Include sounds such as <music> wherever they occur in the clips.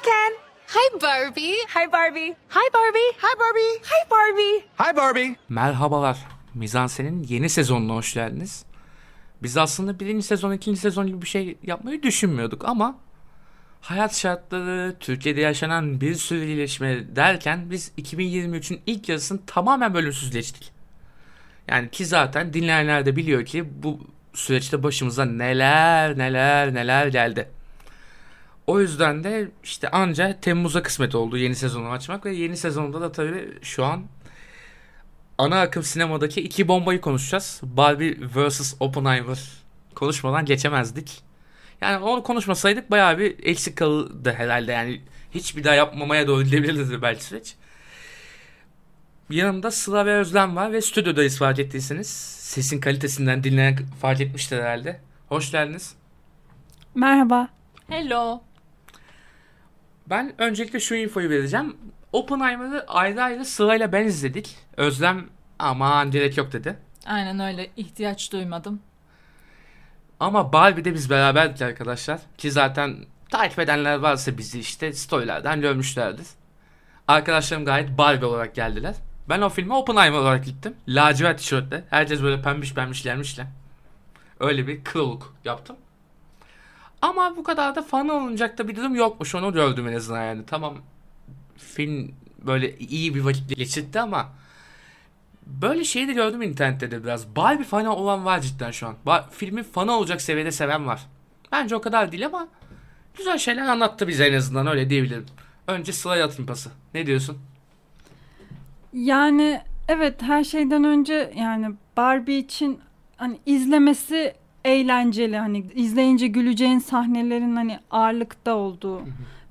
Hi, Ken. Hi Barbie. Hi, Barbie. Hi Barbie. Hi, Barbie. Hi, Barbie. Hi Barbie. Merhabalar. Mizansen'in yeni sezonuna hoş geldiniz. Biz aslında birinci sezon, ikinci sezon gibi bir şey yapmayı düşünmüyorduk ama hayat şartları, Türkiye'de yaşanan bir sürü iyileşme derken biz 2023'ün ilk yarısını tamamen bölümsüzleştik. Yani ki zaten dinleyenler de biliyor ki bu süreçte başımıza neler neler neler geldi. O yüzden de işte anca Temmuz'a kısmet oldu yeni sezonu açmak ve yeni sezonda da tabii şu an ana akım sinemadaki iki bombayı konuşacağız. Barbie vs. Oppenheimer konuşmadan geçemezdik. Yani onu konuşmasaydık bayağı bir eksik kalırdı herhalde. Yani hiç bir daha yapmamaya doğru gidebilirdi belki süreç. Yanımda Sıla ve Özlem var ve stüdyodayız fark ettiyseniz. Sesin kalitesinden dinleyen fark etmiştir herhalde. Hoş geldiniz. Merhaba. Hello. Ben öncelikle şu infoyu vereceğim. Oppenheimer'ı ayrı ayrı sırayla ben izledik. Özlem aman gerek yok dedi. Aynen öyle. ihtiyaç duymadım. Ama Barbie'de biz beraberdik arkadaşlar. Ki zaten takip edenler varsa bizi işte storylerden görmüşlerdir. Arkadaşlarım gayet Barbie olarak geldiler. Ben o filme Oppenheimer olarak gittim. Lacivert tişörtle. Herkes böyle pembiş pembiş gelmişler. Öyle bir kroluk yaptım. Ama bu kadar da fan olunacak da bir durum yokmuş. Onu gördüm en azından yani. Tamam film böyle iyi bir vakit geçirdi ama böyle şeyi de gördüm internette de biraz. Barbie fanı olan var cidden şu an. Ba- filmin fanı olacak seviyede seven var. Bence o kadar değil ama güzel şeyler anlattı bize en azından öyle diyebilirim. Önce Sıla'ya atayım pası. Ne diyorsun? Yani evet her şeyden önce yani Barbie için hani izlemesi eğlenceli hani izleyince güleceğin sahnelerin hani ağırlıkta olduğu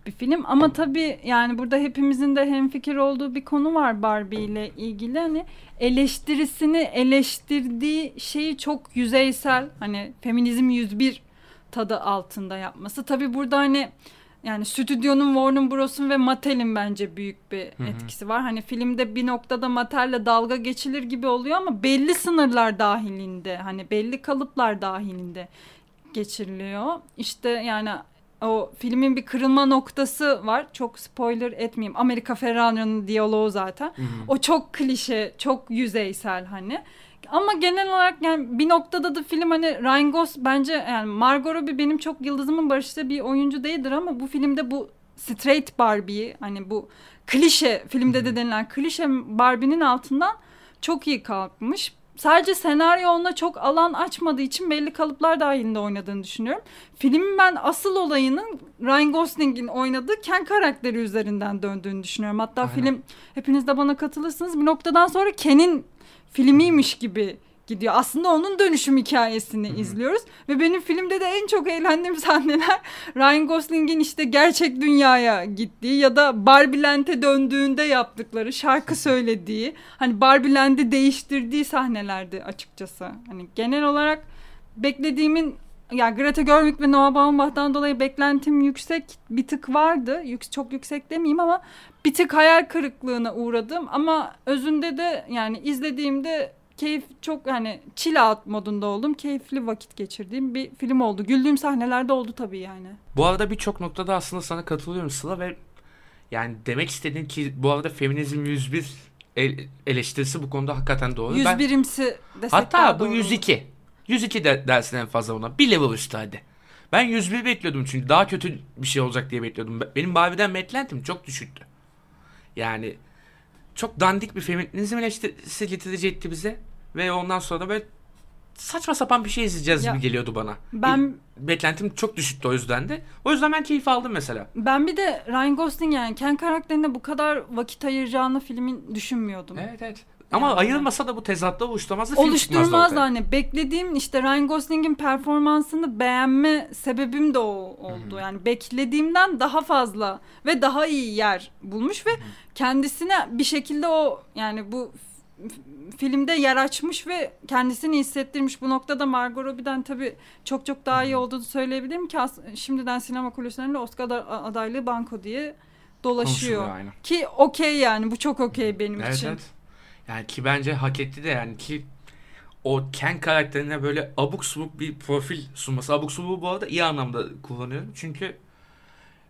bir film. Ama tabii yani burada hepimizin de hemfikir olduğu bir konu var Barbie ile ilgili. Hani eleştirisini eleştirdiği şeyi çok yüzeysel hani feminizm 101 tadı altında yapması. Tabii burada hani yani stüdyonun Warner Bros'un ve Mattel'in bence büyük bir hı. etkisi var. Hani filmde bir noktada Mattel'le dalga geçilir gibi oluyor ama belli sınırlar dahilinde hani belli kalıplar dahilinde geçiriliyor. İşte yani o filmin bir kırılma noktası var. Çok spoiler etmeyeyim. Amerika Ferrari'nin diyaloğu zaten. O çok klişe, çok yüzeysel hani. Ama genel olarak yani bir noktada da film hani Ryan Gosling bence yani Margot Robbie benim çok yıldızımın barıştığı bir oyuncu değildir ama bu filmde bu straight Barbie'yi hani bu klişe filmde de denilen klişe Barbie'nin altından çok iyi kalkmış. Sadece senaryo ona çok alan açmadığı için belli kalıplar dahilinde oynadığını düşünüyorum. Filmin ben asıl olayının Ryan Gosling'in oynadığı Ken karakteri üzerinden döndüğünü düşünüyorum. Hatta Aynen. film hepiniz de bana katılırsınız bir noktadan sonra Ken'in filmiymiş gibi gidiyor. Aslında onun dönüşüm hikayesini izliyoruz ve benim filmde de en çok eğlendiğim <laughs> sahneler Ryan Gosling'in işte gerçek dünyaya gittiği ya da Barbieland'e döndüğünde yaptıkları, şarkı söylediği, hani Barbieland'i değiştirdiği sahnelerdi açıkçası. Hani genel olarak beklediğimin ya Greta Gerwig ve Noah Baumbach'tan dolayı beklentim yüksek bir tık vardı. Yük, çok yüksek demeyeyim ama bir tık hayal kırıklığına uğradım ama özünde de yani izlediğimde keyif çok hani chill out modunda oldum. Keyifli vakit geçirdiğim bir film oldu. Güldüğüm sahnelerde oldu tabii yani. Bu arada birçok noktada aslında sana katılıyorum Sıla ve yani demek istediğin ki bu arada feminizm 101 el- eleştirisi bu konuda hakikaten doğru. Ben- 101'imsi desek Hatta daha bu doğru olur. 102. 102 de dersin en fazla ona. Bir level üstü hadi. Ben 101 bekliyordum çünkü daha kötü bir şey olacak diye bekliyordum. Benim Barbie'den beklentim çok düşüktü. Yani çok dandik bir feminizm eleştirisi getirecekti bize. Ve ondan sonra da böyle saçma sapan bir şey izleyeceğiz Ya, gibi geliyordu bana. Ben Beklentim çok düşüktü o yüzden de. O yüzden ben keyif aldım mesela. ben bir de Ryan Gosling yani Ken karakterine bu kadar vakit ayıracağını filmin düşünmüyordum. Evet evet. Ama Yani- ayırmasa da bu tezatla çıkmazdı Oluşturmaz da hani beklediğim işte Ryan Gosling'in performansını beğenme sebebim de o oldu. Yani beklediğimden daha fazla ve daha iyi yer bulmuş ve kendisine bir şekilde o yani bu filmde yer açmış ve kendisini hissettirmiş. Bu noktada Margot Robbie'den tabii çok çok daha iyi olduğunu söyleyebilirim ki şimdiden sinema kulislerinde Oscar da- adaylığı banko diye dolaşıyor. Ki okey yani bu çok okey benim Evet, için. evet. Yani ki bence hak etti de yani ki o Ken karakterine böyle abuk subuk bir profil sunması. Abuk subuğu bu arada iyi anlamda kullanıyorum. Çünkü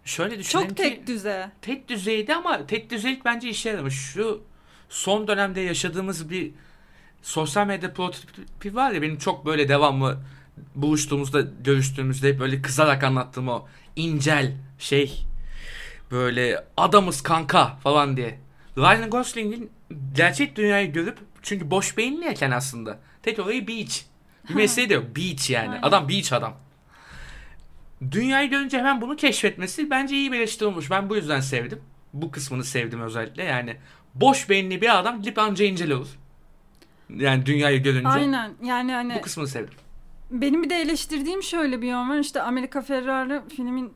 şöyle düşünelim Çok ki tek düze. tek düzeydi ama tek düzeylik bence işe yaramış. Şu son dönemde yaşadığımız bir sosyal medya prototipi var ya benim çok böyle devamlı buluştuğumuzda görüştüğümüzde hep böyle kızarak anlattığım o incel şey böyle adamız kanka falan diye. Ryan Gosling'in gerçek dünyayı görüp çünkü boş beyinliyken aslında tek olayı beach. Bir mesleği de yok. Beach yani. Aynen. Adam beach adam. Dünyayı görünce hemen bunu keşfetmesi bence iyi bir eleştiri olmuş. Ben bu yüzden sevdim. Bu kısmını sevdim özellikle. Yani boş beyinli bir adam gidip anca incel olur. Yani dünyayı görünce. Aynen. Yani hani Bu kısmını sevdim. benim bir de eleştirdiğim şöyle bir yön var. İşte Amerika Ferrari filmin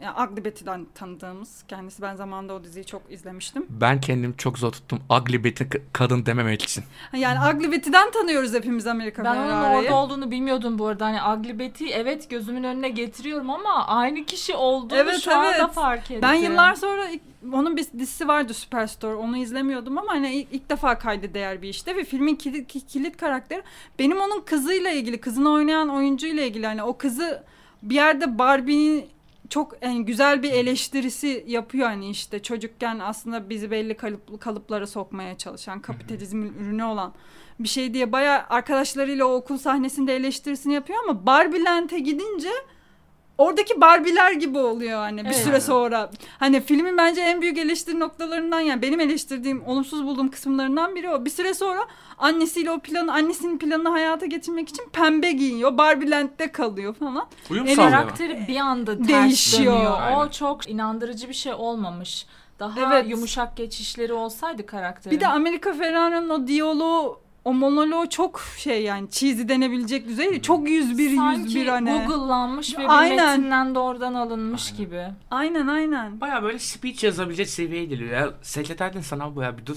yani Ugly Betty'den tanıdığımız kendisi ben zamanında o diziyi çok izlemiştim. Ben kendimi çok zor tuttum. Ugly Betty kadın dememek için. Yani Ugly Betty'den tanıyoruz hepimiz Amerika Ben onun orada olduğunu bilmiyordum bu arada. Hani Ugly Betty evet gözümün önüne getiriyorum ama aynı kişi olduğunu Evet, şu anda evet. fark ettim. Ben yıllar sonra ilk- onun bir dizisi vardı Superstore. Onu izlemiyordum ama hani ilk, ilk defa kaydı değer bir işte ve filmin kilit, ki- kilit karakteri benim onun kızıyla ilgili, kızını oynayan oyuncuyla ilgili hani o kızı bir yerde Barbie'nin çok yani güzel bir eleştirisi yapıyor hani işte çocukken aslında bizi belli kalıp, kalıplara sokmaya çalışan kapitalizmin ürünü olan bir şey diye bayağı arkadaşlarıyla o okul sahnesinde eleştirisini yapıyor ama Barbie Land'e gidince oradaki Barbie'ler gibi oluyor hani bir Evet. süre sonra. Hani filmin bence en büyük eleştiri noktalarından yani benim eleştirdiğim, olumsuz bulduğum kısımlarından biri o. Bir süre sonra annesiyle o planı, annesinin planını hayata geçirmek için pembe giyiniyor. Barbie Land'de kalıyor falan. Uyum. Karakteri bir anda ters Değişiyor. dönüyor. Aynen. O çok inandırıcı bir şey olmamış. Daha Evet. yumuşak geçişleri olsaydı karakterin. Bir de Amerika Ferrari'nin o diyaloğu o monoloğu çok şey yani cheesy denebilecek düzeyde. Çok 101 Sanki 101 hani. Google'lanmış ve bir Aynen. metinden doğrudan alınmış gibi. Aynen aynen. Baya böyle speech yazabilecek seviyeye geliyor ya. Sekreterden sana baya bir dur.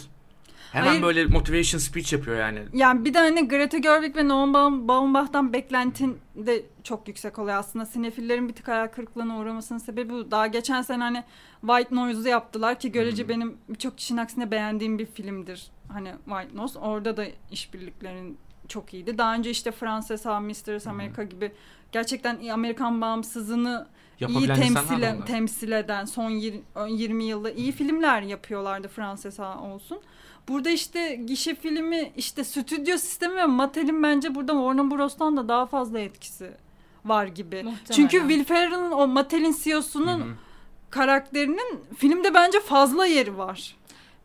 Hemen Hayır. böyle motivation speech yapıyor yani. Yani bir de hani Greta Gerwig ve Noam Baum- Baumbach'tan beklentin de çok yüksek oluyor aslında. Sinefillerin bir tık hayal kırıklığına uğramasının sebebi bu. Daha geçen sene hani White Noise'u yaptılar ki görece benim birçok kişinin aksine beğendiğim bir filmdir. Hani White Noise. Orada da işbirliklerin çok iyiydi. Daha önce işte Frances Ha, Mistress America gibi gerçekten Amerikan bağımsızlığını iyi temsil, onlar. temsil eden son yir- 20 yılda iyi filmler yapıyorlardı Frances Ha olsun. Burada işte gişe filmi işte stüdyo sistemi ve Mattel'in bence burada Warner Bros'tan da daha fazla etkisi var gibi. Muhtemelen. Çünkü Will Ferrell'ın o Mattel'in CEO'sunun karakterinin filmde bence fazla yeri var.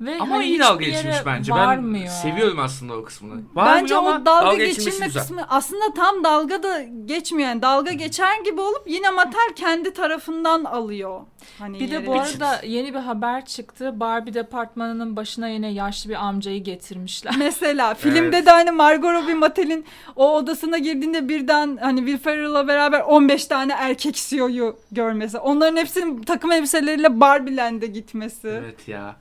Ve Ama hani iyi dalga geçilmiş bence. Varmıyor. Ben seviyorum aslında o kısmını. bence Varmıyor o ama dalga, geçilmesi geçirme güzel. kısmı aslında tam dalga da geçmiyor. Yani dalga geçer gibi olup yine Mattel kendi tarafından alıyor. Hani Bir de bu arada yeni bir haber çıktı. Barbie departmanının başına yine yaşlı bir amcayı getirmişler. <laughs> Mesela filmde Evet. de hani Margot Robbie Mattel'in o odasına girdiğinde birden hani Will Ferrell'la beraber 15 tane erkek CEO'yu görmesi. Onların hepsinin takım elbiseleriyle Barbie'lende gitmesi. Evet ya.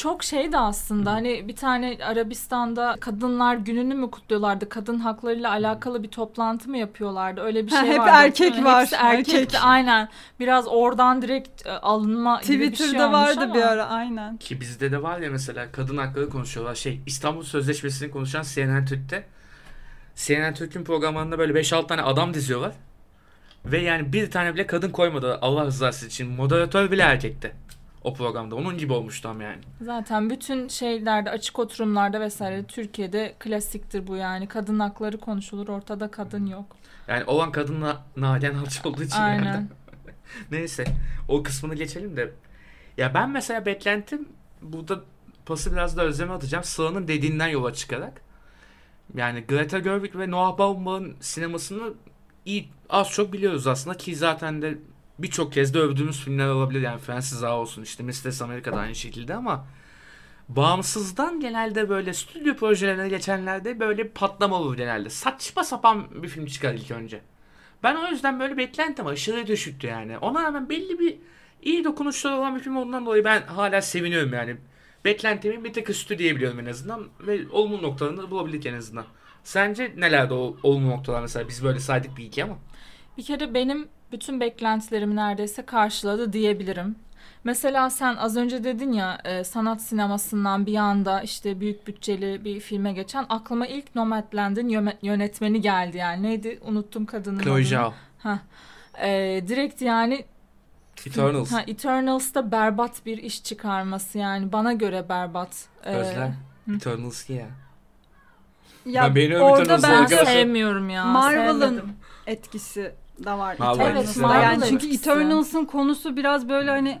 Çok şeydi aslında hani bir tane Arabistan'da kadınlar gününü mü kutluyorlardı? Kadın haklarıyla alakalı bir toplantı mı yapıyorlardı? Öyle bir Ha, şey hep vardı. erkek değil mi? var, Hepsi erkekti erkek. aynen. Biraz oradan direkt e, alınma gibi bir şey Twitter'da vardı ama. bir ara aynen. Ki bizde de var ya mesela kadın hakları konuşuyorlar. Şey İstanbul Sözleşmesi'ni konuşan CNN Türk'te. CNN Türk'ün programlarında böyle 5-6 tane adam diziyorlar. Ve yani bir tane bile kadın koymadı Allah rızası için. Moderatör bile erkekti. O programda. Onun gibi olmuştu ama yani. Zaten bütün şeylerde açık oturumlarda vesaire Türkiye'de klasiktir bu yani. Kadın hakları konuşulur ortada kadın yok. Yani olan kadınla Nalan Alçı olduğu için Aynen. yani. <laughs> Neyse o kısmını geçelim de. Ya ben mesela beklentim burada pası biraz da özleme atacağım. Sıla'nın dediğinden yola çıkarak. Yani Greta Gerwig ve Noah Baumbach'ın sinemasını iyi az çok biliyoruz aslında ki zaten de birçok kez de övdüğümüz filmler olabilir. Yani Francis Ha olsun işte Mrs. Amerika'da aynı şekilde ama bağımsızdan genelde böyle stüdyo projelerine geçenlerde böyle patlama olur genelde. Saçma sapan bir film çıkar ilk önce. Ben o yüzden böyle beklentim aşırı düşüktü yani. Ona rağmen belli bir iyi dokunuşları olan bir film olduğundan dolayı ben hala seviniyorum yani. Beklentimin bir tık üstü diyebiliyorum en azından ve olumlu noktalarını bulabildik en azından. Sence nelerde o olumlu noktalar mesela biz böyle saydık bir iki ama. Bir kere benim bütün beklentilerimi neredeyse karşıladı diyebilirim. Mesela sen az önce dedin ya e, sanat sinemasından bir anda işte büyük bütçeli bir filme geçen aklıma ilk Nomadland'in yönetmeni geldi yani neydi unuttum kadının Chloe adını. Zhao. E, direkt yani Eternals. Ha, Eternals'ta berbat bir iş çıkarması yani bana göre berbat. Ee, Özlem. Eternals ya. Ya Ben orada ben sevmiyorum ya. Marvel'ın etkisi de var. Marvel var. yani çünkü. Eternals'ın konusu biraz böyle hani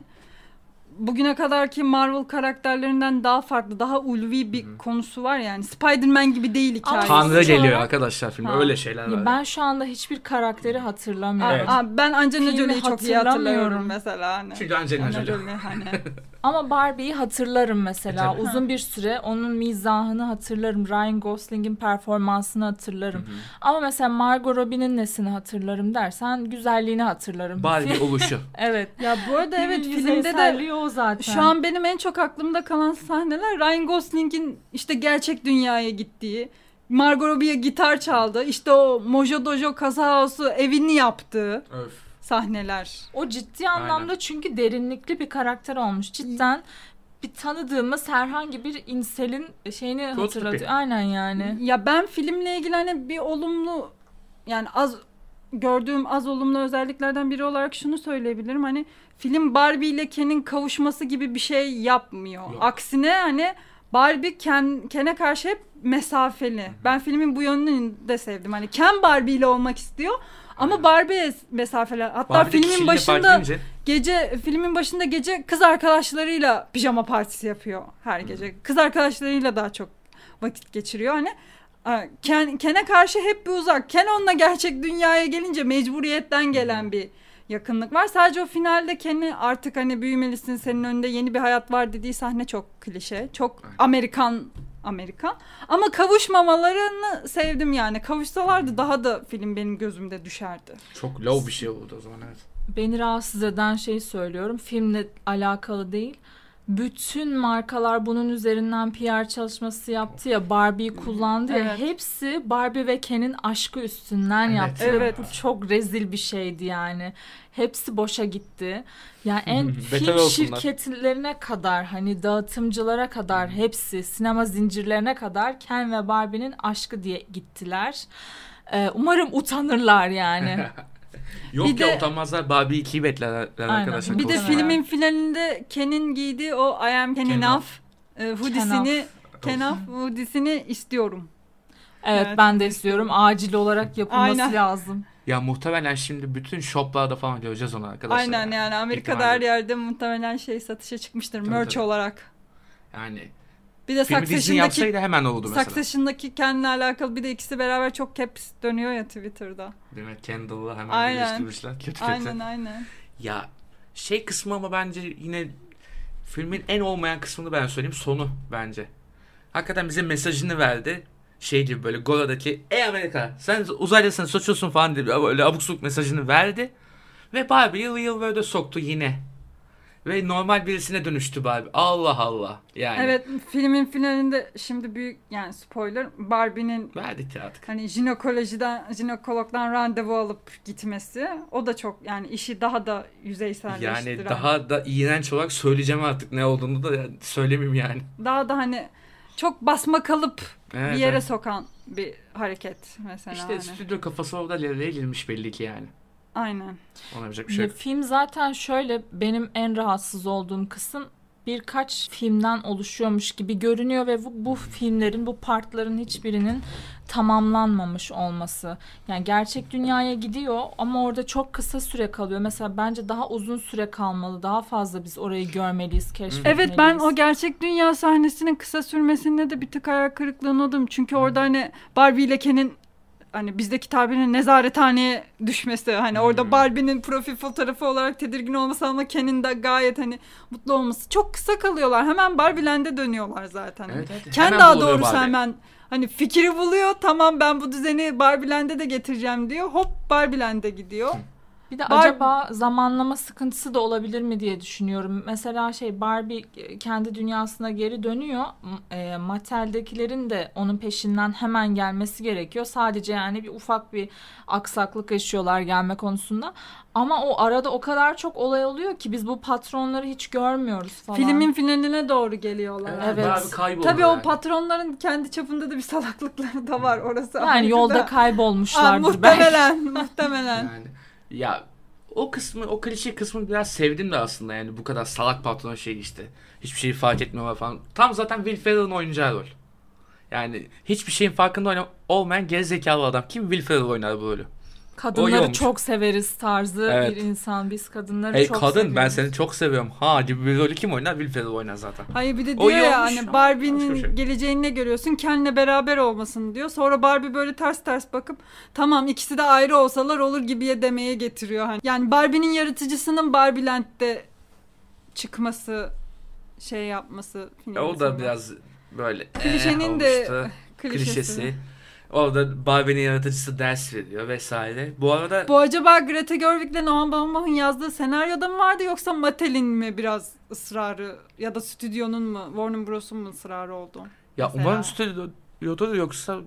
bugüne kadarki Marvel karakterlerinden daha farklı, daha ulvi bir konusu var yani. Spider-Man gibi değil hikayesi. Tanrı geliyor olarak- arkadaşlar filmde. Ha. Öyle şeyler var. Ben şu anda hiçbir karakteri hatırlamıyorum. Evet. Aa, ben Angelina Jolie'yi çok iyi hatırlamıyorum. hatırlıyorum mesela. Hani. Çünkü Angelina Jolie. Hani. <laughs> Ama Barbie'yi hatırlarım mesela. E, tabii. Uzun bir süre onun mizahını hatırlarım. Ryan Gosling'in performansını hatırlarım. Ama mesela Margot Robbie'nin nesini hatırlarım dersen güzelliğini hatırlarım. Barbie <laughs> oluşu. evet. Ya bu arada evet filmde de zaten. Şu an benim en çok aklımda kalan sahneler Ryan Gosling'in işte gerçek dünyaya gittiği, Margot Robbie'ye gitar çaldı, işte o Mojo Dojo Casa House'u evini yaptığı Öf. sahneler. O ciddi anlamda çünkü derinlikli bir karakter olmuş. Cidden bir tanıdığımız herhangi bir inselin şeyini Good hatırlatıyor. tipi. Aynen yani. Ya ben filmle ilgili hani bir olumlu yani az gördüğüm az olumlu özelliklerden biri olarak şunu söyleyebilirim. Hani film Barbie ile Ken'in kavuşması gibi bir şey yapmıyor. Yok. Aksine hani Barbie Ken, Ken'e karşı hep mesafeli. Ben filmin bu yönünü de sevdim. Hani Ken Barbie ile olmak istiyor ama Aynen. Barbie mesafeli. Hatta Barbie filmin başında edince- gece filmin başında gece kız arkadaşlarıyla pijama partisi yapıyor her gece. Kız arkadaşlarıyla daha çok vakit geçiriyor hani. Ken, Ken'e karşı hep bir uzak. Ken onunla gerçek dünyaya gelince mecburiyetten gelen bir yakınlık var. Sadece o finalde Ken'i artık hani büyümelisin senin önünde yeni bir hayat var dediği sahne çok klişe. Çok Aynen. Amerikan Amerikan. Ama kavuşmamalarını sevdim yani. Kavuşsalardı daha da film benim gözümde düşerdi. Çok low bir şey oldu o zaman evet. Beni rahatsız eden şeyi söylüyorum. Filmle alakalı değil. Bütün markalar bunun üzerinden PR çalışması yaptı ya Barbie'yi kullandı ya Evet. hepsi Barbie ve Ken'in aşkı üstünden Evet. yaptı. Evet. Bu çok rezil bir şeydi yani. Hepsi boşa gitti. Yani <laughs> en film şirketlerine kadar hani dağıtımcılara kadar hepsi sinema zincirlerine kadar Ken ve Barbie'nin aşkı diye gittiler. Ee, umarım utanırlar yani. <laughs> Yok Bir ya de- utanmazlar Barbie 2'yi beklerler arkadaşlar. Bir de filmin finalinde Ken'in giydiği o I am Ken Ken Enough e, hoodiesini Of. Ken Off hoodiesini istiyorum. Evet, Evet. ben de istiyorum. Acil olarak yapılması Aynen. lazım. Ya muhtemelen şimdi bütün shoplarda falan göreceğiz onu arkadaşlar. Aynen yani Amerika'da İhtimalle. her yerde muhtemelen şey satışa çıkmıştır Tabii, merch tabii. olarak. Yani Bir de filmi Succession'daki yapsaydı hemen olurdu mesela. Succession'daki Ken'le alakalı bir de ikisi beraber çok caps dönüyor ya Twitter'da. Değil mi? Kendall'la hemen Aynen. birleştirmişler. Kötü kötü. Aynen aynen. Ya şey kısmı ama bence yine filmin en olmayan kısmını ben söyleyeyim sonu bence. Hakikaten bize mesajını verdi. Şey gibi böyle Gola'daki Ey Amerika sen uzaylısın suçlusun falan diye böyle abuk subuk mesajını verdi. Ve Barbie yıl yıl böyle soktu yine. Ve normal birisine dönüştü Barbie. Allah Allah. Yani. Evet filmin finalinde şimdi büyük yani spoiler Barbie'nin Verdik artık. hani jinekolojiden jinekologdan randevu alıp gitmesi o da çok yani işi daha da yüzeyselleştiren. Yani daha da iğrenç olarak söyleyeceğim artık ne olduğunu da söylemeyeyim yani. daha da hani çok basma kalıp Evet, bir yere evet. sokan bir hareket mesela. İşte hani. stüdyo kafası orada verilmiş belli ki yani. Aynen. Ona yapacak bir şey Ya, yok. film zaten şöyle benim en rahatsız olduğum kısım birkaç filmden oluşuyormuş gibi görünüyor ve bu, bu filmlerin bu partların hiçbirinin tamamlanmamış olması. Yani gerçek dünyaya gidiyor ama orada çok kısa süre kalıyor. Mesela bence daha uzun süre kalmalı. Daha fazla biz orayı görmeliyiz, keşfetmeliyiz. Evet ben o gerçek dünya sahnesinin kısa sürmesinde de bir tık hayal kırıklığına uğradım. Çünkü orada hani Barbie ile Ken'in hani bizdeki tabirinin nezarethaneye düşmesi hani Hmm. orada Barbie'nin profil fotoğrafı olarak tedirgin olması ama Ken'in de gayet hani mutlu olması çok kısa kalıyorlar. Hemen Barbie'lend'e dönüyorlar zaten. Evet, evet. Ken Hemen daha doğrusu Barbie. hemen hani fikri buluyor. Tamam ben bu düzeni Barbie'lend'e de getireceğim diyor. Hop Barbie'lend'e gidiyor. Bir de Bar- acaba zamanlama sıkıntısı da olabilir mi diye düşünüyorum. Mesela şey Barbie e, kendi dünyasına geri dönüyor. E, Mattel'dekilerin de onun peşinden hemen gelmesi gerekiyor. Sadece yani bir ufak bir aksaklık yaşıyorlar gelme konusunda. Ama o arada o kadar çok olay oluyor ki biz bu patronları hiç görmüyoruz falan. Filmin finaline doğru geliyorlar. Evet. Evet. Barbie Tabii o yani. patronların kendi çapında da bir salaklıkları da var orası. yani yolda da. Aa, kaybolmuşlardır belki. muhtemelen, muhtemelen. Yani ya o kısmı, o klişe kısmını biraz sevdim de aslında yani bu kadar salak patron şey işte. Hiçbir şeyi fark etmiyorlar falan. Tam zaten Will Ferrell'ın oynayacağı rol. Yani hiçbir şeyin farkında olmayan gerizekalı adam. Kim Will Ferrell oynar bu rolü? O Kadınları çok severiz tarzı Evet. bir insan. Biz kadınları Hey çok kadın ben seviyoruz. seni çok seviyorum. Ha gibi bir rolü kim oynar? Will Ferrell oynar zaten. Hayır bir de O diyor iyi ya hani Barbie'nin şey. geleceğini ne görüyorsun? Kenle beraber olmasın diyor. Sonra Barbie böyle ters ters bakıp tamam ikisi de ayrı olsalar olur gibiye demeye getiriyor. Hani. Yani Barbie'nin yaratıcısının Barbieland'de çıkması şey yapması. filmin O da biraz böyle Klişenin eh, de klişesi. klişesi. Orada Barbie'nin yaratıcısı ders veriyor vesaire. Bu arada Bu acaba Greta Gerwig'le Noah Baumbach'ın yazdığı senaryoda mı vardı yoksa Mattel'in mi biraz ısrarı ya da stüdyonun mu Warner Bros'un mu ısrarı oldu? ya mesela. umarım stüdyoda yoksa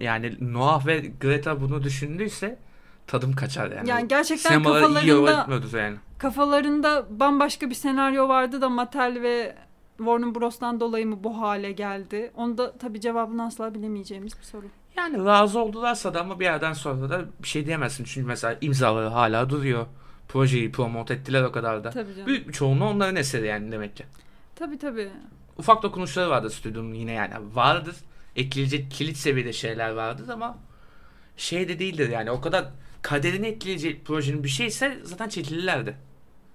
yani Noah ve Greta bunu düşündüyse tadım kaçar yani. Yani gerçekten Sinemaları kafalarında yani. kafalarında bambaşka bir senaryo vardı da Mattel ve Warner Bros'tan dolayı mı bu hale geldi? Onu da tabii cevabını asla bilemeyeceğimiz bir soru. Yani razı oldularsa da ama bir yerden sonra da bir şey diyemezsin. Çünkü mesela imzaları hala duruyor. Projeyi promote ettiler o kadar da. Tabii canım. Büyük bir çoğunluğu onların eseri yani demek ki. Tabii tabii. Ufak dokunuşları vardır stüdyonun yine yani. Vardır. Ekleyecek kilit seviyede şeyler vardır ama şey de değildir yani. O kadar kaderini etkileyecek projenin bir şeyse zaten çekilirlerdi.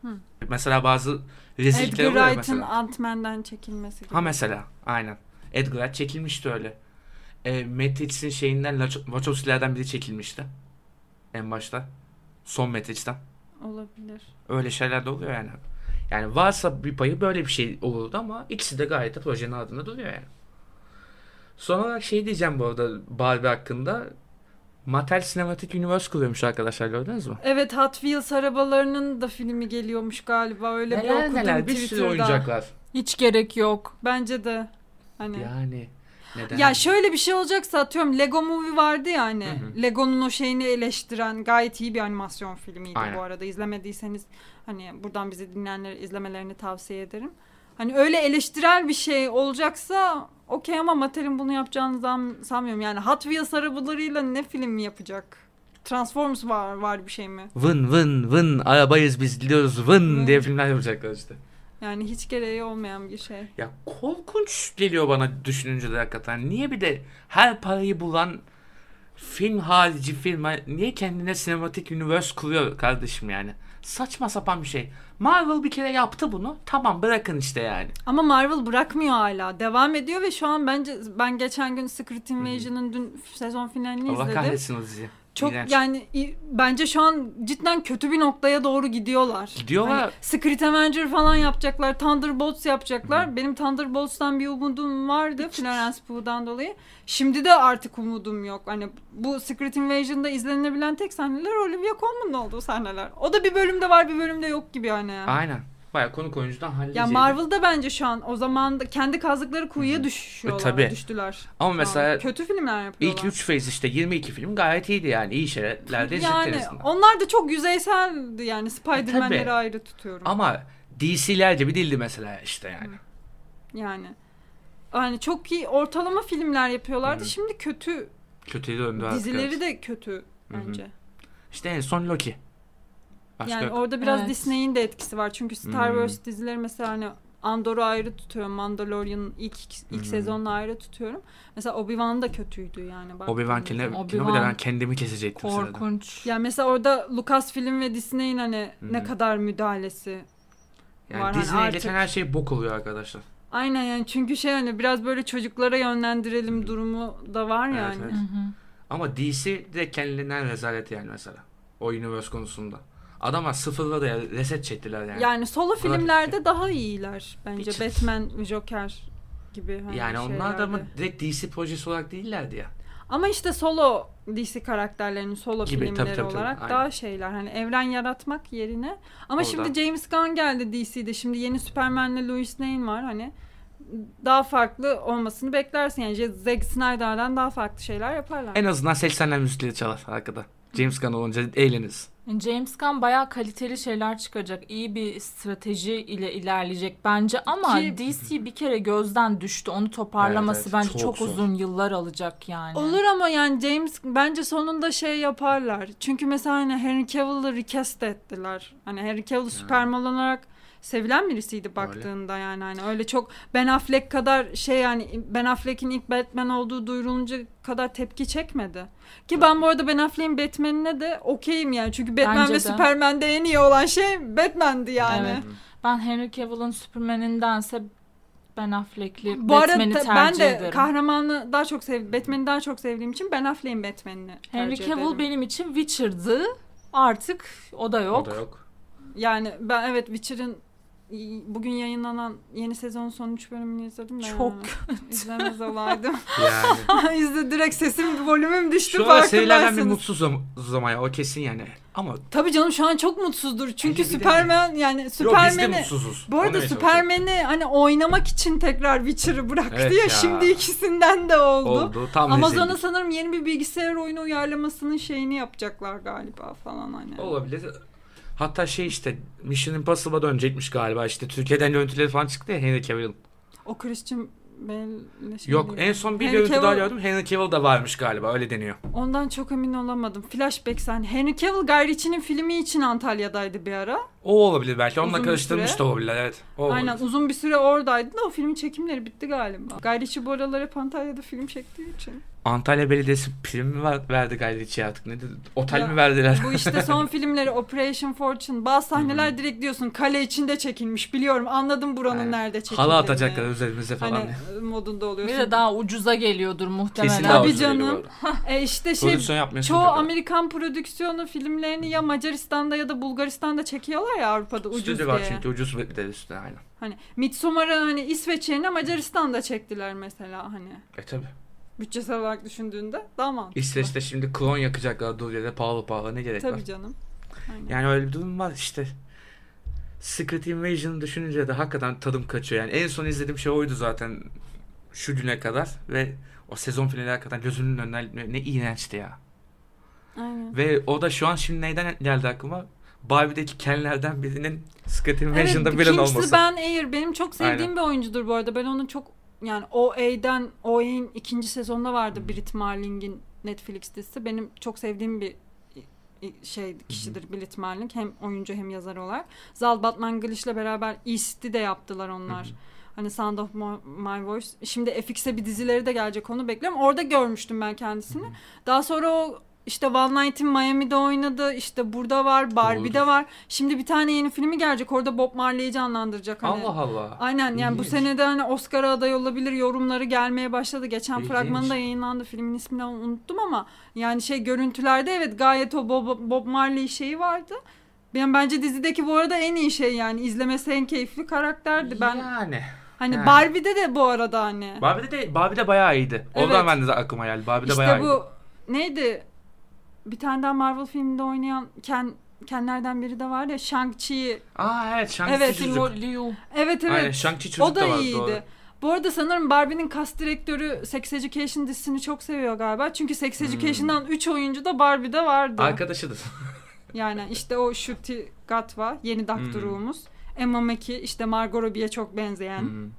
Hı. Mesela bazı rezillikler Edgar oluyor ya Wright'ın mesela. Ant-Man'den çekilmesi gibi. Ha mesela aynen. Edgar Wright çekilmişti öyle. E, Matrix'in şeyinden Lacho- Wachowski'lerden biri çekilmişti. En başta. Son Matrix'ten. Olabilir. Öyle şeyler de oluyor yani. Yani varsa bir payı böyle bir şey olurdu ama ikisi de gayet de projenin ardında duruyor yani. Son olarak şey diyeceğim bu arada Barbie hakkında. Mattel Cinematic Universe kuruyormuş arkadaşlar gördünüz mü? Evet Hot Wheels arabalarının da filmi geliyormuş galiba öyle bir neler okudum neler bir sürü Twitter'da. oyuncaklar. Hiç gerek yok. Bence de. Hani Yani neden? Ya şöyle bir şey olacaksa atıyorum Lego Movie vardı ya hani. Hı hı. Lego'nun o şeyini eleştiren gayet iyi bir animasyon filmiydi Aynen. bu arada. İzlemediyseniz hani buradan bizi dinleyenlere izlemelerini tavsiye ederim. Hani öyle eleştirel bir şey olacaksa okey ama Mattel'in bunu yapacağını sanmıyorum. Yani Hot Wheels arabalarıyla ne film yapacak? Transformers var var bir şey mi? Vın vın vın arabayız biz gidiyoruz vın Hı. diye filmler yapacaklar işte. Yani hiç gereği olmayan bir şey. Ya korkunç geliyor bana düşününce de hakikaten. Niye bir de her parayı bulan film harici film niye kendine sinematik universe kuruyor kardeşim yani? Saçma sapan bir şey. Marvel bir kere yaptı bunu. Tamam bırakın işte yani. Ama Marvel bırakmıyor hala. Devam ediyor ve şu an bence ben geçen gün Secret Invasion'ın dün sezon finalini Allah izledim. kahretsin o diziyi. Çok İğrenç. yani bence şu an cidden kötü bir noktaya doğru gidiyorlar. Gidiyorlar. Hani Secret Avenger falan yapacaklar, Thunderbolts yapacaklar. Benim Thunderbolts'tan bir umudum vardı Florence Pugh'dan dolayı. Şimdi de artık umudum yok. Hani bu Secret Invasion'da izlenebilen tek sahneler Olivia Colman'ın olduğu sahneler. O da bir bölümde var, bir bölümde yok gibi hani. Aynen. Baya konuk oyuncudan Ya halledeceğiz. Marvel'da bence şu an o zaman da kendi kazdıkları kuyuya düşüyorlar, E, tabii. düştüler. Ama an mesela kötü filmler yapıyorlar. ilk 3 phase işte 22 film gayet iyiydi yani. iyi şeyler de yani onlar da çok yüzeyseldi yani Spider-Man'leri tabii. ayrı tutuyorum. Ama DC'ler gibi değildi mesela işte yani. Yani hani çok iyi ortalama filmler yapıyorlardı. Hı hı. Şimdi kötü Kötüye döndü artık. dizileri evet. de kötü bence. İşte en son Loki. Başka yani yok. orada biraz Evet. Disney'in de etkisi var. Çünkü Star Hmm. Wars dizileri mesela hani Andor'u ayrı tutuyorum. Mandalorian'ın ilk ilk Hmm. sezonunu ayrı tutuyorum. Mesela Obi-Wan da kötüydü yani. Obi-Wan kine, Obi-Wan kino bile ben kendimi kesecektim sırada. Korkunç. Yani mesela orada Lucasfilm ve Disney'in hani Hı ne kadar müdahalesi Yani var. Hani Disney'e artık- geçen her şey bok oluyor arkadaşlar. Aynen yani çünkü şey hani biraz böyle çocuklara yönlendirelim durumu da var Evet, yani. evet. Hı hı. Ama DC de kendinden rezalet yani mesela. O universe konusunda. Adamlar sıfırladı ya reset çektiler yani. Yani solo filmlerde daha iyiler bence. Hiç- Batman, Joker gibi hani yani onlar da şeylerde. direkt DC projesi olarak değillerdi ya. Ama işte solo DC karakterlerinin solo Gibi, filmleri tabii, tabii, tabii. olarak Aynen. daha şeyler. Hani evren yaratmak yerine. Ama Orada. şimdi James Gunn geldi DC'de. Şimdi yeni Superman'le Lois Lane var hani. Daha farklı olmasını beklersin. Yani Zack Snyder'dan daha farklı şeyler yaparlar. En azından 80'ler müzikleri çalar arkada. James Gunn olunca eğleniriz. James Gunn bayağı kaliteli şeyler çıkacak. İyi bir strateji ile ilerleyecek bence ama Ki- DC bir kere gözden düştü. Onu toparlaması Evet, evet. bence Çok çok, uzun yıllar alacak yani. Olur ama yani James bence sonunda şey yaparlar. Çünkü mesela hani Henry Cavill'ı recast ettiler. Hani Henry Cavill Superman olarak sevilen birisiydi baktığında yani hani öyle çok Ben Affleck kadar şey yani Ben Affleck'in ilk Batman olduğu duyurulunca kadar tepki çekmedi. Ki ben bu arada Ben Affleck'in Batman'ine de okeyim yani. Çünkü Batman Bence ve de. Superman'de en iyi olan şey Batman'di yani. Evet. Ben Henry Cavill'ın Superman'indense Ben Affleck'li Bu arada Batman'i tercih ben de ederim. kahramanı daha çok sev Batman'i daha çok sevdiğim için Ben Affleck'in Batman'ini Henry Cavill ederim. benim için Witcher'dı. Artık o da yok. O da yok. Yani ben evet Witcher'ın bugün yayınlanan yeni sezonun son 3 bölümünü izledim de. Çok yani. izlemez olaydım. <laughs> Yani. <laughs> İzle direkt sesim volümüm düştü Şu an serilerden bir mutsuzum ama ya o kesin yani. Ama Tabii canım şu an çok mutsuzdur. Çünkü Superman yani yok Superman'i mutsuzuz. bu arada Superman'i hani oynamak için tekrar Witcher'ı bıraktı Evet ya, ya. şimdi ikisinden de oldu. Oldu. Tam Amazon'a sanırım yeni bir bilgisayar oyunu uyarlamasının şeyini yapacaklar galiba falan hani. Olabilir. Hatta şey işte Mission Impossible'a dönecekmiş galiba işte Türkiye'den görüntüleri falan çıktı ya Henry Cavill. O Christian Bale'le şey Yok değil. en son bir Henry görüntü daha Cavill- gördüm. Henry Cavill da varmış galiba öyle deniyor. Ondan çok emin olamadım. Flashback sahne. Henry Cavill Guy Ritchie'nin filmi için Antalya'daydı bir ara. O olabilir belki. Onunla Uzun karıştırmış da olabilir evet. O olabilir. Aynen uzun bir süre oradaydı da o filmin çekimleri bitti galiba. Guy Ritchie bu aralar hep Antalya'da film çektiği için. Antalya Belediyesi prim mi ver- verdi gayri artık ne dedi? Otel Ya, mi verdiler? Bu işte son <laughs> filmleri Operation Fortune. Bazı sahneler direkt diyorsun kale içinde çekilmiş biliyorum. Anladım buranın Aynen. nerede çekildiğini. Halı atacaklar üzerimize falan. Hani diye. e, modunda Bir oluyorsun. de daha ucuza geliyordur muhtemelen. Kesin daha Tabii canım. E işte şey çoğu tabii. Amerikan prodüksiyonu filmlerini ya Macaristan'da ya da Bulgaristan'da çekiyorlar ya Avrupa'da ucuz Stüdyo diye. var çünkü ucuz bir de üstüne aynen. Hani Midsommar'ı hani İsveç yerine Macaristan'da çektiler mesela hani. E tabi. Bütçesel olarak düşündüğünde daha mantıklı. İsveç'te şimdi klon yakacaklar dur yere pahalı pahalı ne gerek var? Tabii canım. Aynen. Yani öyle bir durum var işte. Secret Invasion'ı düşününce de hakikaten tadım kaçıyor. Yani en son izlediğim şey oydu zaten şu güne kadar ve o sezon finali hakikaten gözümün önünden ne iğrençti ya. Aynen. Ve o da şu an şimdi neyden geldi aklıma? Barbie'deki Ken'lerden birinin Evet, Invasion'da villain Kingsley olması. Ben Ayer benim çok sevdiğim Aynen. bir oyuncudur bu arada. Ben onun çok yani OA'den OA'nin ikinci sezonunda vardı Brit Marling'in Netflix dizisi. Benim çok sevdiğim bir şey kişidir Brit Marling. Hem oyuncu hem yazar olarak. Zal Batmanglish ile beraber East'i de yaptılar onlar. Hı hı. Hani Sound of My Voice. Şimdi FX'e bir dizileri de gelecek onu bekliyorum. Orada görmüştüm ben kendisini. Daha sonra o işte One Night in Miami'de oynadı. İşte burada var. Barbie'de Doğrudur. var. Şimdi bir tane yeni filmi gelecek. Orada Bob Marley'i canlandıracak. Hani. Allah Allah. Aynen yani bu İlginç. sene de hani Oscar'a aday olabilir yorumları gelmeye başladı. Geçen İlginç. fragmanı da yayınlandı. Filmin ismini unuttum ama yani şey görüntülerde evet gayet o Bob, Bob Marley şeyi vardı. Ben bence dizideki bu arada en iyi şey yani izlemesi en keyifli karakterdi. Ben Yani. hani yani. Barbie'de de bu arada hani. Barbie'de de Barbie'de bayağı iyiydi. Oradan Evet. ben de aklıma geldi. Barbie'de İşte bayağı bu iyiydi. neydi? Bir tane daha Marvel filminde oynayan Ken Kenlerden biri de var ya Shang-Chi'yi. Aa evet Shang-Chi Evet, çocuk. Liu. Evet evet. Aynen Shang-Chi çocuk O da var, iyiydi. doğru. Bu arada sanırım Barbie'nin cast direktörü Sex Education dizisini çok seviyor galiba. Çünkü Sex Hmm. Education'dan 3 oyuncu da Barbie'de vardı. Arkadaşıdır. <laughs> Yani işte o Shuti Gatwa yeni Doctor'umuz. Hmm. Emma Mackey işte Margot Robbie'ye çok benzeyen. Hmm.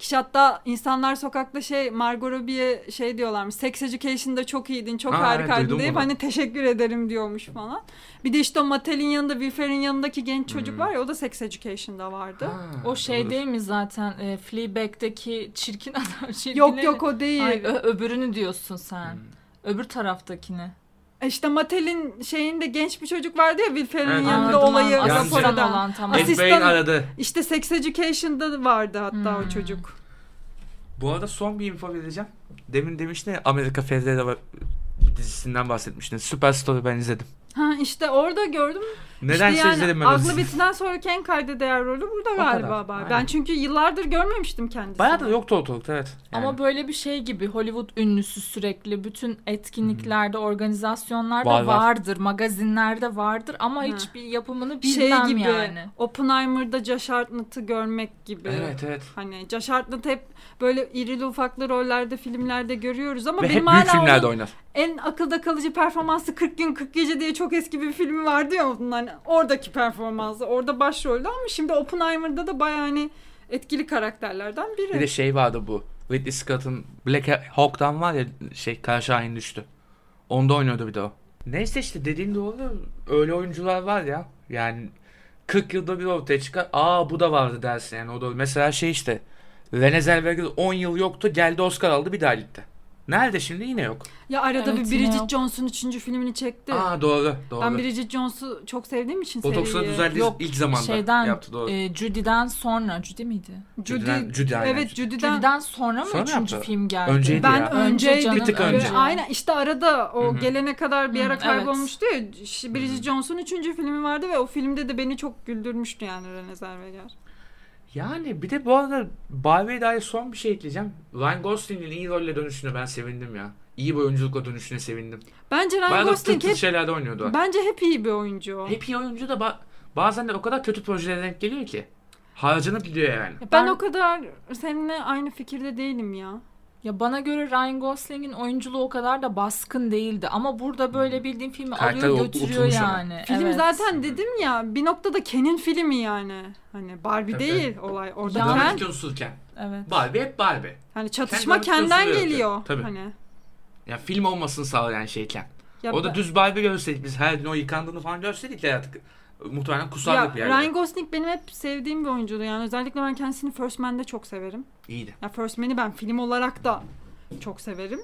Kişi hatta insanlar sokakta şey Margot Robbie'ye şey diyorlarmış. Sex Education'da çok iyiydin, çok evet, harikaydın deyip bunu. hani teşekkür ederim diyormuş falan. Bir de işte o Mattel'in yanında, Wilfer'in yanındaki genç çocuk Hmm. var ya o da Sex Education'da vardı. Ha, O şey doğru. değil mi zaten e, Fleabag'deki çirkin <laughs> adam çirkin Yok yok o değil. Ay, ö- öbürünü diyorsun sen. Hmm. Öbür taraftakini. E İşte Mattel'in şeyinde genç bir çocuk vardı ya Wilfer'in Evet, yanında Anladım, olayı anladım. Olan tamam. Asistan- aradı. İşte Sex Education'da vardı hatta o Hmm. çocuk. Bu arada son bir info vereceğim. Demin demiştin ya Amerika Ferrera var bir dizisinden bahsetmiştin. Superstore'u ben izledim. Ha işte orada gördüm. Nedense işte yani izledim ben Aklı. Bit'ten sonraki en kayda değer rolü burada kadar, galiba. Aynen. Ben çünkü yıllardır görmemiştim kendisini. Bayağı da yoktu ortalıkta evet. Yani. Ama böyle bir şey gibi Hollywood ünlüsü sürekli bütün etkinliklerde, organizasyonlarda Var, var. vardır, magazinlerde vardır ama Ha. hiçbir yapımını şey bilmem gibi yani. Oppenheimer'da Josh Hartnett'ı görmek gibi. Evet evet. Hani Josh Hartnett hep böyle irili ufaklı rollerde filmlerde görüyoruz ama Ve benim hep büyük hala filmlerde onun oynar. en akılda kalıcı performansı 40 gün 40 gece diye çok eski bir filmi vardı ya onun hani oradaki performansı orada başrolde ama şimdi Oppenheimer'da da bayağı hani etkili karakterlerden biri. Bir de şey vardı bu. Ridley Scott'ın Black Hawk'tan var ya şey Kara Şahin düştü. Onda oynuyordu bir de o. Neyse işte dediğin doğru. Öyle oyuncular var ya. Yani 40 yılda bir ortaya çıkar. Aa bu da vardı dersin yani. O da mesela şey işte. Renée Zellweger 10 yıl yoktu. Geldi Oscar aldı bir daha gitti. Nerede şimdi yine yok. ya arada Evet, bir Bridget. Jones'un 3. filmini çekti. Aa doğru doğru. ben Bridget Jones'u çok sevdiğim için Botoksuna seriyi. düzeldiği Yok, ilk zamanda Şeyden, yaptı doğru. e, Judy'den sonra, Judy miydi? Judy, Judy'den- Judy aynen. evet Judy'den Judy'den sonra mı Sonra üçüncü yaptı. film geldi? Önceydi ben ya. önce Önce canım, Bir tık Ve önce. Aynen işte arada o Hı hı. gelene kadar bir ara kaybolmuştu ya. Bridget Jones'un üçüncü filmi vardı ve o filmde de beni çok güldürmüştü yani Renée Zellweger. Yani bir de bu arada Barbie'ye dair son bir şey ekleyeceğim. Ryan Gosling'in iyi rolle dönüşüne ben sevindim ya. İyi bir oyunculukla dönüşüne sevindim. Bence Ryan Bayağı Gosling hep, şeylerde oynuyordu. bence hep iyi bir oyuncu. Hep iyi oyuncu da ba- bazen de o kadar kötü projelere denk geliyor ki. Harcanıp gidiyor yani. Ya Ben o kadar seninle aynı fikirde değilim ya. Ya bana göre Ryan Gosling'in oyunculuğu o kadar da baskın değildi ama burada böyle bildiğin filmi Karakter alıyor götürüyor yani. Film Evet. zaten dedim ya bir noktada Ken'in filmi yani. Hani Barbie Tabii. değil olay. Orada Ya- Ken. Evet. Barbie hep Barbie. hani çatışma Ken Ken'den geliyor. Tabii. Hani. Ya film olmasını sağlayan şey Ken. Ya o da ben- düz Barbie görseydik biz her gün o yıkandığını falan görseydik de artık muhtemelen ya, kusardık bir yerde. Ryan Gosling benim hep sevdiğim bir oyuncuydu yani özellikle ben kendisini First Man'de çok severim. İyiydi. Ya First Man'i ben film olarak da çok severim.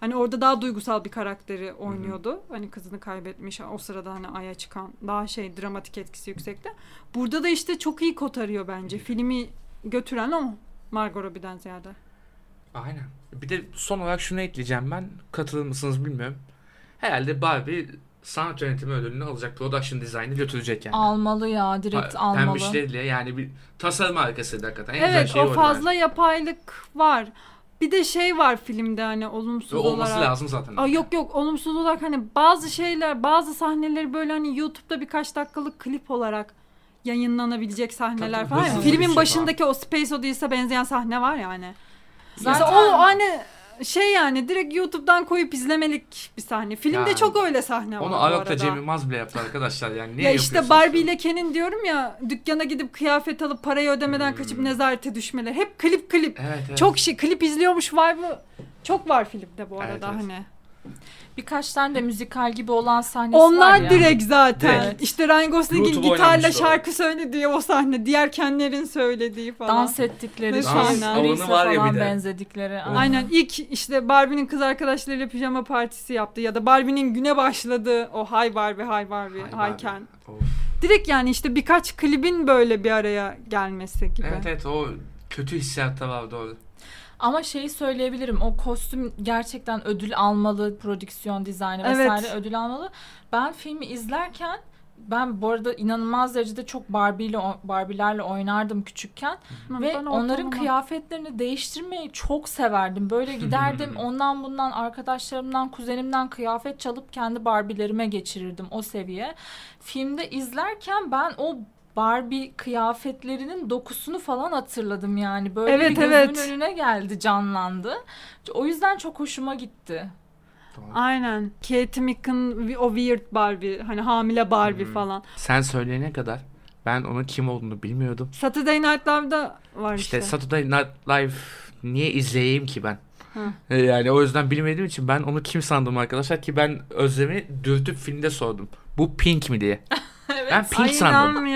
Hani orada daha duygusal bir karakteri oynuyordu. Hani kızını kaybetmiş o sırada hani aya çıkan daha şey dramatik etkisi yüksekte. Burada da işte çok iyi kotarıyor bence. Filmi götüren o Margot Robbie'den ziyade. Aynen. Bir de son olarak şunu ekleyeceğim ben. Katılır mısınız bilmiyorum. Herhalde Barbie sanat yönetimi ödülünü alacak. Production design'ı götürecek yani. Almalı ya direkt Pa- almalı. Pembişleriyle yani bir tasarım harikası hakikaten. En evet şey o fazla yapaylık var. Bir de şey var filmde hani olumsuz olması olarak. lazım zaten. Aa, yok yok olumsuz olarak hani bazı şeyler bazı sahneleri böyle hani YouTube'da birkaç dakikalık klip olarak yayınlanabilecek sahneler Tabii, falan. Yani filmin şey başındaki o Space Odyssey'e benzeyen sahne var yani. Zaten Mesela o hani şey yani direkt YouTube'dan koyup izlemelik bir sahne. Filmde Ya, çok öyle sahne var Onu arada. Cem Yılmaz bile yaptı arkadaşlar yani. Niye ya işte? Barbie ile Ken'in diyorum ya dükkana gidip kıyafet alıp parayı ödemeden Hmm. kaçıp nezarete düşmeler. Hep klip klip. Evet, evet. Çok şey klip izliyormuş vibe'ı çok var filmde bu Evet, arada evet. hani. Birkaç tane de müzikal gibi olan sahnesi var Onlar ya. direkt zaten. Direkt. İşte Ryan Gosling'in gitarla o. şarkı söylediği o sahne. Diğer Ken'lerin söylediği falan. Dans ettikleri Dans şey, alanı var ya bir falan de. benzedikleri. Of. Aynen ilk işte Barbie'nin kız arkadaşlarıyla pijama partisi yaptı ya da Barbie'nin güne başladı o Hi Barbie Hi Barbie Hay Hi Barbie. Ken. Of. Direkt yani işte birkaç klibin böyle bir araya gelmesi gibi. Evet evet o kötü hissiyatta var doğru. Ama şeyi söyleyebilirim. O kostüm gerçekten ödül almalı. Prodüksiyon dizaynı Evet. vesaire ödül almalı. Ben filmi izlerken ben bu arada inanılmaz derecede çok Barbie ile Barbie'lerle oynardım küçükken Hı, ve onların kıyafetlerini değiştirmeyi çok severdim. Böyle giderdim <laughs> ondan bundan arkadaşlarımdan, kuzenimden kıyafet çalıp kendi Barbie'lerime geçirirdim o seviye. Filmde izlerken ben o Barbie kıyafetlerinin dokusunu falan hatırladım yani. Böyle Evet, bir gözümün evet. önüne geldi, canlandı. O yüzden çok hoşuma gitti. Aynen. Kate Mick'in o weird Barbie hani hamile Barbie Hmm. falan. Sen söyleyene kadar ben onun kim olduğunu bilmiyordum. Saturday Night Live'da var işte. İşte Saturday Night Live niye izleyeyim ki ben? Hı. E, Yani o yüzden bilmediğim için ben onu kim sandım arkadaşlar ki ben Özlem'i dürtüp filmde sordum. Bu Pink mi diye. <laughs> Ben Pink Ay sandım.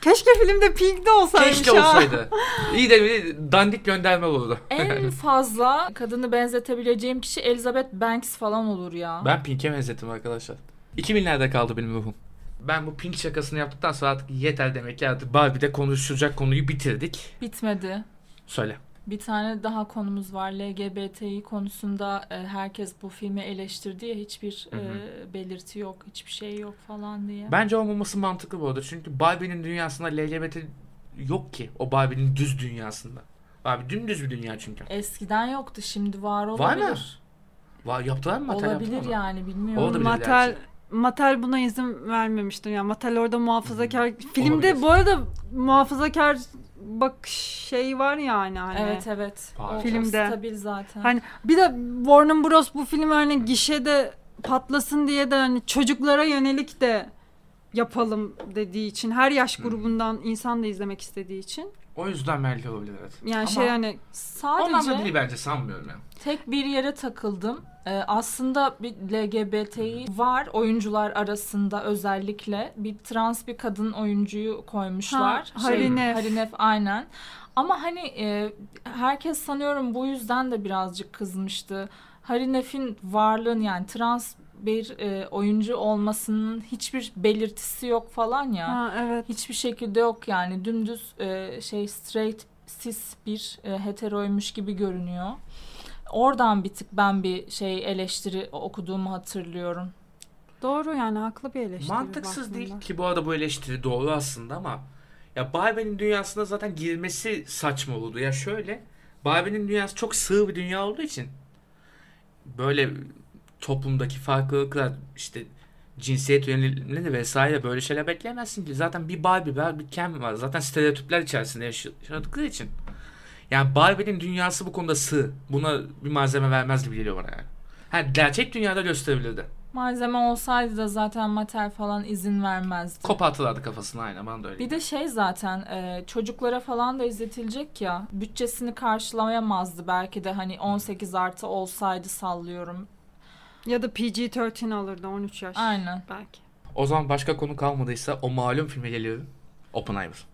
Keşke filmde Pink'de olsaymış Keşke ha. olsaydı. <laughs> İyi de bir dandik gönderme olurdu. En <laughs> fazla kadını benzetebileceğim kişi Elizabeth Banks falan olur ya. Ben Pink'e benzettim arkadaşlar. 2000'lerde kaldı benim ruhum. Ben bu Pink şakasını yaptıktan sonra artık yeter demek ki artık Barbie'de konuşacak konuyu bitirdik. Bitmedi. Söyle. Bir tane daha konumuz var. LGBTİ konusunda e, herkes bu filmi eleştirdi ya hiçbir Hı hı. e, belirti yok, hiçbir şey yok falan diye. Bence olmaması mantıklı bu arada. Çünkü Barbie'nin dünyasında LGBT yok ki. O Barbie'nin düz dünyasında. Barbie dümdüz bir dünya çünkü. Eskiden yoktu, şimdi var olabilir. Var mı? Var, yaptılar mı? Mattel Olabilir mı? yani bilmiyorum. Olabilir Mattel gerçi. Mattel buna izin vermemiştir. Yani Mattel orada muhafazakar filmde Olabilir. bu arada muhafazakar bak şey var yani hani. Evet evet. O Filmde. stabil zaten. Hani bir de Warner Bros bu filmi hani gişede patlasın diye de hani çocuklara yönelik de yapalım dediği için her yaş Hmm. grubundan insan da izlemek istediği için O yüzden belki olabilir evet. yani Ama şey hani Sadece Ondan da değil bence sanmıyorum ya. tek bir yere takıldım. Ee, aslında bir LGBTİ var oyuncular arasında özellikle bir trans bir kadın oyuncuyu koymuşlar. Ha, Harinef. Harinef aynen. Ama hani e, herkes sanıyorum bu yüzden de birazcık kızmıştı. Harinef'in varlığın yani trans bir e, oyuncu olmasının hiçbir belirtisi yok falan ya. ha, evet Hiçbir şekilde yok yani dümdüz e, şey straight cis bir e, heteroymuş gibi görünüyor. Oradan bir tık ben bir şey eleştiri okuduğumu hatırlıyorum. doğru yani haklı bir eleştiri. Mantıksız baktığında. değil ki bu arada bu eleştiri doğru aslında ama ya Barbie'nin dünyasına zaten girmesi saçma oldu. Ya şöyle Barbie'nin dünyası çok sığ bir dünya olduğu için böyle toplumdaki farklılıklar işte cinsiyet yönelimleri vesaire böyle şeyler bekleyemezsin ki. Zaten bir Barbie var bir Ken var. Zaten stereotipler içerisinde yaşadıkları için. Yani Barbie'nin dünyası bu konuda sığ. Buna bir malzeme vermez gibi geliyor bana yani. Ha, gerçek dünyada gösterebilirdi. Malzeme olsaydı da zaten Mattel falan izin vermezdi. Kopartılardı kafasına aynen bana da öyle. Bir de şey zaten e, çocuklara falan da izletilecek ya bütçesini karşılayamazdı belki de hani 18 artı olsaydı sallıyorum. Ya da PG-13 alırdı 13 yaş. Aynen. Belki. O zaman başka konu kalmadıysa o malum filme geliyorum. Oppenheimer.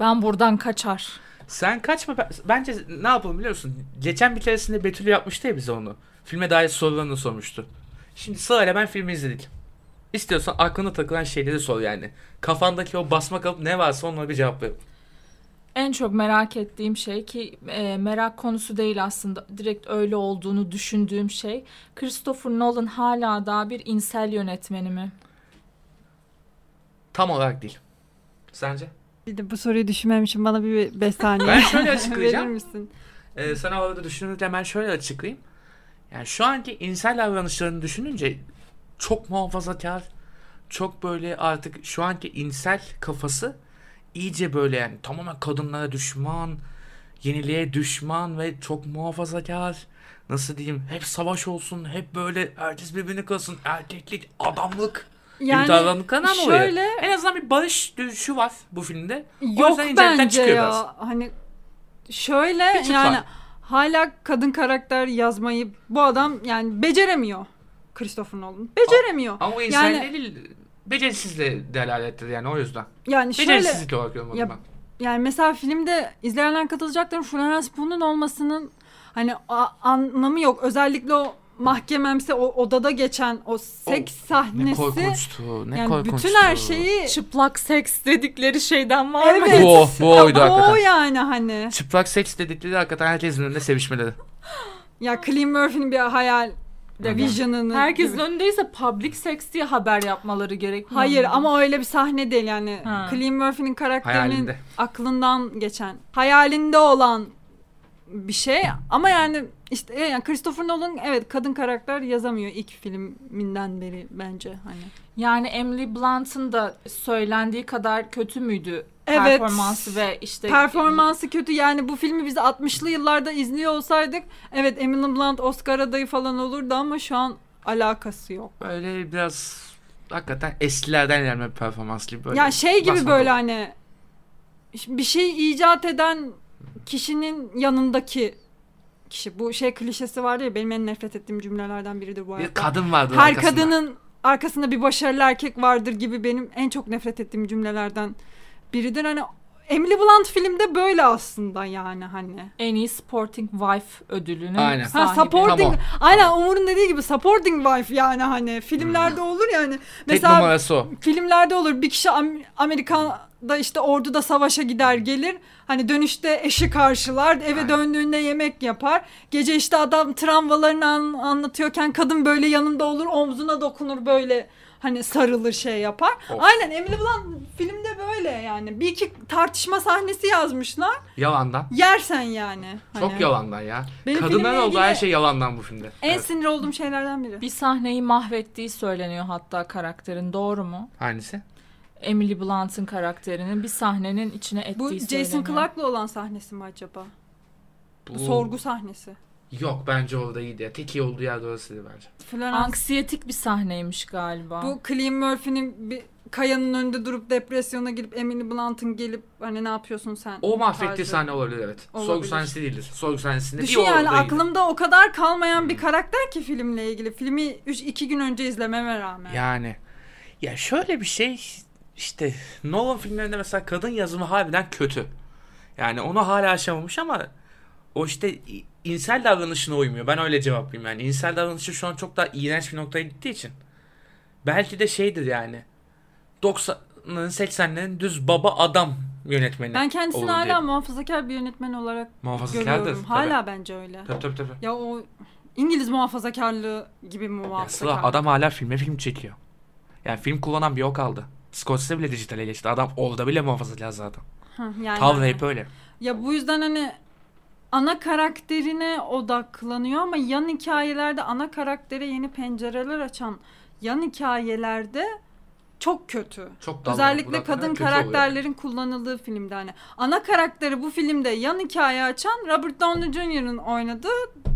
Ben buradan kaçar. Sen kaçma. ben- Bence ne yapalım biliyor musun? Geçen bir keresinde Betül yapmıştı ya bize onu. Filme dair sorularını sormuştu. Şimdi sırayla ben filmi izledik. İstiyorsan aklına takılan şeyleri sor yani. Kafandaki o basma kalıp ne varsa onlara bir cevap ver. En çok merak ettiğim şey ki e, merak konusu değil aslında direkt öyle olduğunu düşündüğüm şey Christopher Nolan hala daha bir insel yönetmeni mi? Tam olarak değil. Sence? Bir de bu soruyu düşünmemişim bana bir 5 saniye. Ben <laughs> şöyle açıklayacağım. Verir misin? Ee, sen orada düşünürken ben şöyle açıklayayım. Yani şu anki insel davranışlarını düşününce çok muhafazakar, çok böyle artık şu anki insel kafası iyice böyle yani tamamen kadınlara düşman, yeniliğe düşman ve çok muhafazakar. Nasıl diyeyim? Hep savaş olsun, hep böyle herkes birbirini kılsın, erkeklik, adamlık. Yani dolayı. şöyle En azından bir barış düşüşü var bu filmde. yok yüzden internetten bence ya. biraz. Hani şöyle tık yani var. hala kadın karakter yazmayı bu adam yani beceremiyor. Christopher Nolan. Beceremiyor. Ama o Yani- değil, becerisizle delalettir yani o yüzden. Yani şöyle Becerisizlik olarak yorumladım Ya- ben. yani mesela filmde izleyenler katılacaktır. Florence Pugh'un olmasının hani a- anlamı yok. Özellikle o mahkememsi o odada geçen o seks Ne sahnesi. korkunçtu, ne yani korkunçtu. bütün her şeyi Çıplak seks dedikleri şeyden var mı? Evet. Bu, bu oydu o hakikaten. yani hani. Çıplak seks dedikleri hakikaten herkesin önünde sevişmeleri. Ya Cillian Murphy'nin bir hayal Hı. vision'ını Herkesin gibi. önündeyse public sex diye haber yapmaları gerekmiyor Hayır mu? ama öyle bir sahne değil yani. Ha. Cillian Murphy'nin karakterinin Hayalinde. aklından geçen, hayalinde olan bir şey ama yani işte e, yani Christopher Nolan evet kadın karakter yazamıyor ilk filminden beri bence hani. Yani Emily Blunt'ın da söylendiği kadar kötü müydü Evet. performansı ve işte Performansı kötü yani bu filmi biz 60'lı yıllarda izliyor olsaydık evet Emily Blunt Oscar adayı falan olurdu ama şu an alakası yok. Böyle biraz hakikaten eskilerden gelme bir performans gibi böyle. ya şey gibi böyle hani bir şey icat eden kişinin yanındaki kişi. Bu şey klişesi var ya benim en nefret ettiğim cümlelerden biridir bu Bir hayatta. kadın vardı Her arkasında. kadının arkasında bir başarılı erkek vardır gibi benim en çok nefret ettiğim cümlelerden biridir. Hani Emily Blunt filmde böyle aslında yani hani. En iyi supporting wife ödülünü Aynen. Ha sahibi. supporting. Tamam. Aynen Umur'un dediği gibi supporting wife yani hani filmlerde olur yani. Tek Mesela numarası o. filmlerde olur bir kişi Am- Amerika'da işte orduda savaşa gider gelir. Hani dönüşte eşi karşılar eve Aynen. döndüğünde yemek yapar. Gece işte adam travmalarını an- anlatıyorken kadın böyle yanında olur omzuna dokunur böyle hani sarılır şey yapar. Of. Aynen Emily Blunt filmde böyle yani. Bir iki tartışma sahnesi yazmışlar. Yalandan. Yersen yani. Çok Hani. yalandan ya. Benim Kadınların olduğu her şey yalandan bu filmde. En Evet. sinir olduğum şeylerden biri. Bir sahneyi mahvettiği söyleniyor hatta karakterin. Doğru mu? Hangisi? Emily Blunt'ın karakterinin bir sahnenin içine ettiği Bu söyleniyor. Jason Clarke'la olan sahnesi mi acaba? Bu sorgu sahnesi. Yok bence orada iyiydi ya. Tek iyi olduğu yer orasıydı bence. Florence Anksiyetik bir sahneymiş galiba. Bu Cillian Murphy'nin bir kayanın önünde durup depresyona girip Emily Blunt'ın gelip hani ne yapıyorsun sen? O mahvettiği tarzı. sahne olabilir evet. Sorgu Olabilir. sahnesi değildir. Sorgu sahnesinde Düşün bir yani aklımda o kadar kalmayan bir karakter ki filmle ilgili. Filmi 3 2 gün önce izlememe rağmen. Yani ya şöyle bir şey işte Nolan filmlerinde mesela kadın yazımı harbiden kötü. Yani onu hala aşamamış ama o işte insel davranışına uymuyor. Ben öyle cevaplayayım yani. İnsel davranışı şu an çok daha iğrenç bir noktaya gittiği için. Belki de şeydir yani. 90'ların 80'lerin düz baba adam yönetmeni. Ben kendisini hala diye. muhafazakar bir yönetmen olarak görüyorum. Hala bence öyle. Tabii tabii tabii. Ya o İngiliz muhafazakarlığı gibi mi Ya Sıla muhafazakar? adam hala filme film çekiyor. Yani film kullanan bir yok kaldı. Scorsese bile dijitalleşti. Adam orada bile muhafazakar zaten. Hı, yani Tavrı hani. hep öyle. Ya bu yüzden hani ana karakterine odaklanıyor ama yan hikayelerde ana karaktere yeni pencereler açan yan hikayelerde çok kötü. Çok dalgalı. Özellikle kadın kötü oluyor. karakterlerin kullanıldığı filmde hani ana karakteri bu filmde yan hikaye açan Robert Downey Jr.'ın oynadığı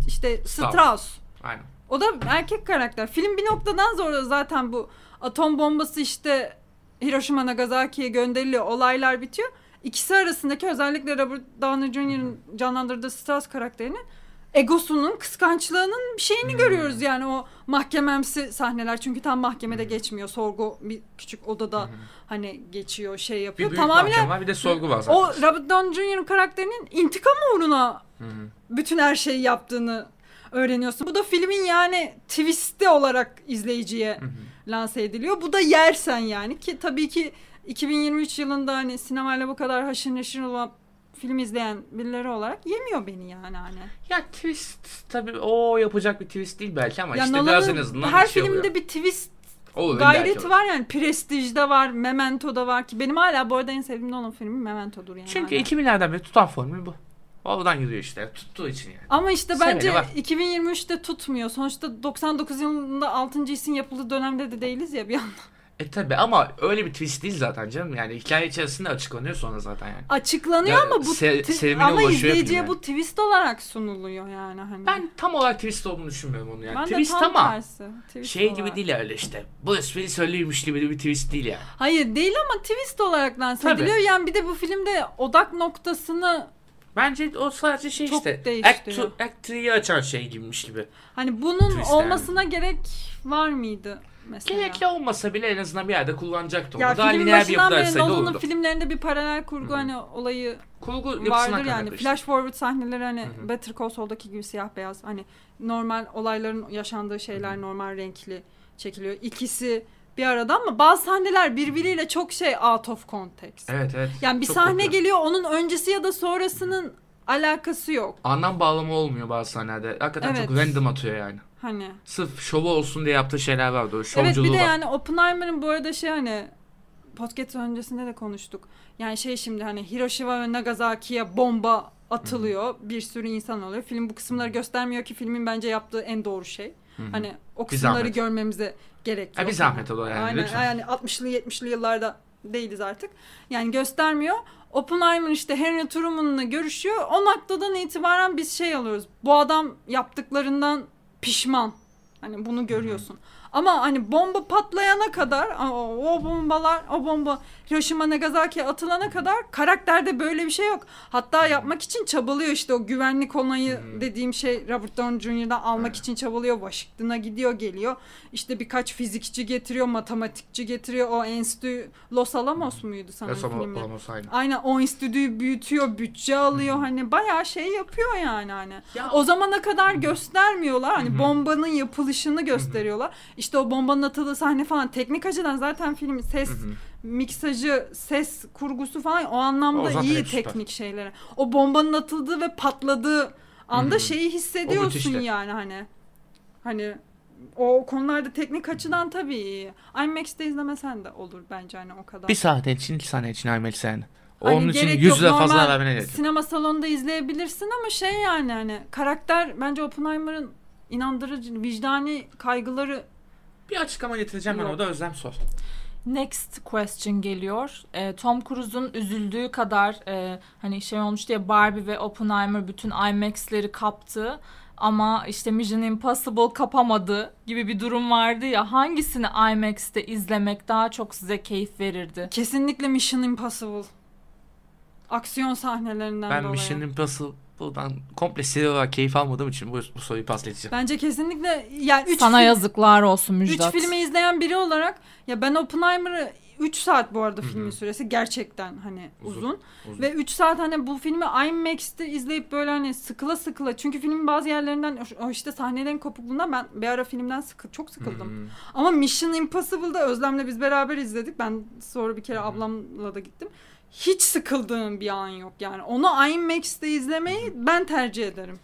işte Strauss. Strauss. Aynen. O da erkek karakter. Film bir noktadan sonra zaten bu atom bombası işte Hiroşima Nagasaki'ye gönderiliyor. Olaylar bitiyor. İkisi arasındaki özellikle Robert Downey Jr.'ın canlandırdığı Strauss karakterinin egosunun, kıskançlığının bir şeyini Hmm. görüyoruz yani o mahkememsi sahneler. Çünkü tam mahkemede geçmiyor. Sorgu bir küçük odada hani geçiyor, şey Bir yapıyor. büyük Tamamen var bir de sorgu var zaten. o Robert Downey Jr. karakterinin intikam uğruna hı. bütün her şeyi yaptığını öğreniyorsun. Bu da filmin yani twisti olarak izleyiciye Hı hı. lanse ediliyor. Bu da yersen yani ki tabii ki 2023 yılında hani sinemayla bu kadar haşır neşir olan film izleyen birileri olarak yemiyor beni yani hani. Ya twist tabii o yapacak bir twist değil belki ama Ya işte biraz Nolan'ın en azından her bir şey filmde oluyor. bir twist Olur, gayreti var yani. Prestij'de var, Memento'da var ki benim hala bu arada en sevdiğim Nolan filmi Memento'dur yani. Çünkü hala. 2000'lerden beri tutan formül bu. Oradan yürüyor işte. Tuttuğu için yani. Ama işte Seveni bence var. 2023'te tutmuyor. Sonuçta 99 yılında 6. isim yapıldığı dönemde de değiliz ya bir yandan. E tabi ama öyle bir twist değil zaten canım. Yani hikaye içerisinde açıklanıyor sonra zaten yani. Açıklanıyor Ya, ama bu se- sevimine ama ulaşıyor izleyiciye film bu twist olarak sunuluyor yani hani. Ben tam olarak twist olduğunu düşünmüyorum onu yani. Ben de twist tam ama tersi. Twist şey olarak. gibi değil öyle işte. Bruce Willis ölüymüş gibi bir twist değil yani. Hayır değil ama twist olarak lanse Tabii. ediliyor. Yani bir de bu filmde odak noktasını Bence o sadece şey Çok işte. değiştiriyor. Act, Act 3'yi açan şey gibiymiş gibi. hani bunun Twist olmasına gerek var mıydı mesela? Gerekli olmasa bile en azından bir yerde kullanacaktı onu. Ya Daha lineer bir başından beri Nolan'ın olurdu. filmlerinde bir paralel kurgu hani olayı Kurgu vardır kaynaklı yani. işte. Flash forward sahneleri hani Hı hı. Better Call Saul'daki gibi siyah beyaz. Hani normal olayların yaşandığı şeyler normal renkli çekiliyor. İkisi bir arada ama bazı sahneler birbiriyle çok şey out of context. Evet evet. Yani bir Çok sahne kopuyor. geliyor onun öncesi ya da sonrasının alakası yok. Anlam bağlama olmuyor bazı sahnelerde. Hakikaten Evet. çok random atıyor yani. Hani. Sırf şovu olsun diye yaptığı şeyler vardı. O Evet bir de var. yani Oppenheimer'ın bu arada şey hani podcast öncesinde de konuştuk. Yani şey şimdi hani Hiroşima ve Nagasaki'ye bomba atılıyor. Bir sürü insan oluyor. Film bu kısımları göstermiyor ki filmin bence yaptığı en doğru şey. Hı hı. Hani o kısımları görmemize gerek yok. Ha, bir zahmet o da yani, Aynen, lütfen. Yani 60'lı 70'li yıllarda değiliz artık. Yani göstermiyor. Oppenheimer işte Henry Truman'la görüşüyor. O noktadan itibaren biz şey alıyoruz. Bu adam yaptıklarından pişman. Hani bunu görüyorsun. Ama hani bomba patlayana kadar o, o bombalar o bomba Hiroşima Nagasaki'ye atılana kadar karakterde böyle bir şey yok. Hatta yapmak için çabalıyor işte o güvenlik onayı Hmm. dediğim şey Robert Downey Jr.'dan almak Aynen. için çabalıyor. Washington'a gidiyor geliyor. İşte birkaç fizikçi getiriyor, matematikçi getiriyor. O enstitü Los Alamos muydu sanırım filmin? aynı. Aynen o enstitüyü büyütüyor, bütçe alıyor hani bayağı şey yapıyor yani hani. Ya- O zamana kadar göstermiyorlar hani bombanın yapılışını gösteriyorlar. İşte o bombanın atıldığı sahne falan teknik açıdan zaten film ses miksajı, ses kurgusu falan o O anlamda zaten iyi hep süper. teknik şeyleri. O bombanın atıldığı ve patladığı anda Hı hı. şeyi O hissediyorsun yani hani. Hani o konularda teknik açıdan tabii iyi. IMAX'te izlemesen de olur bence hani o kadar. Bir saat için, iki saniye için IMAX yani. Hani Onun için gerek 100 yok. lira fazla vermene gerek yok. Sinema salonunda izleyebilirsin ama şey yani hani karakter bence Oppenheimer'ın inandırıcı vicdani kaygıları Bir açıklama getireceğim ben Yok. orada Özlem sor. Next question geliyor. Ee, Tom Cruise'un üzüldüğü kadar e, hani şey olmuş diye Barbie ve Oppenheimer bütün IMAX'leri kaptı ama işte Mission Impossible kapamadı gibi bir durum vardı ya hangisini IMAX'te izlemek daha çok size keyif verirdi? kesinlikle Mission Impossible. Aksiyon sahnelerinden Ben dolayı. Mission Impossible'dan komple seri olarak keyif almadığım için bu, bu soruyu pas edeceğim. Bence kesinlikle yani 3 Sana yazıklar olsun Üç Müjdat. filmi izleyen biri olarak ya ben Oppenheimer'ı 3 saat bu arada Hı hı. filmin süresi gerçekten hani Uzun. uzun. Uzun. Ve 3 saat hani bu filmi IMAX'te izleyip böyle hani sıkıla sıkıla çünkü filmin bazı yerlerinden o işte sahnelerin kopukluğundan ben bir ara filmden sıkı, çok sıkıldım. Hmm. Ama Mission Impossible'da Özlem'le biz beraber izledik. Ben sonra bir kere Hı hı. ablamla da gittim. Hiç sıkıldığım bir an yok yani. Onu IMAX'te izlemeyi ben tercih ederim.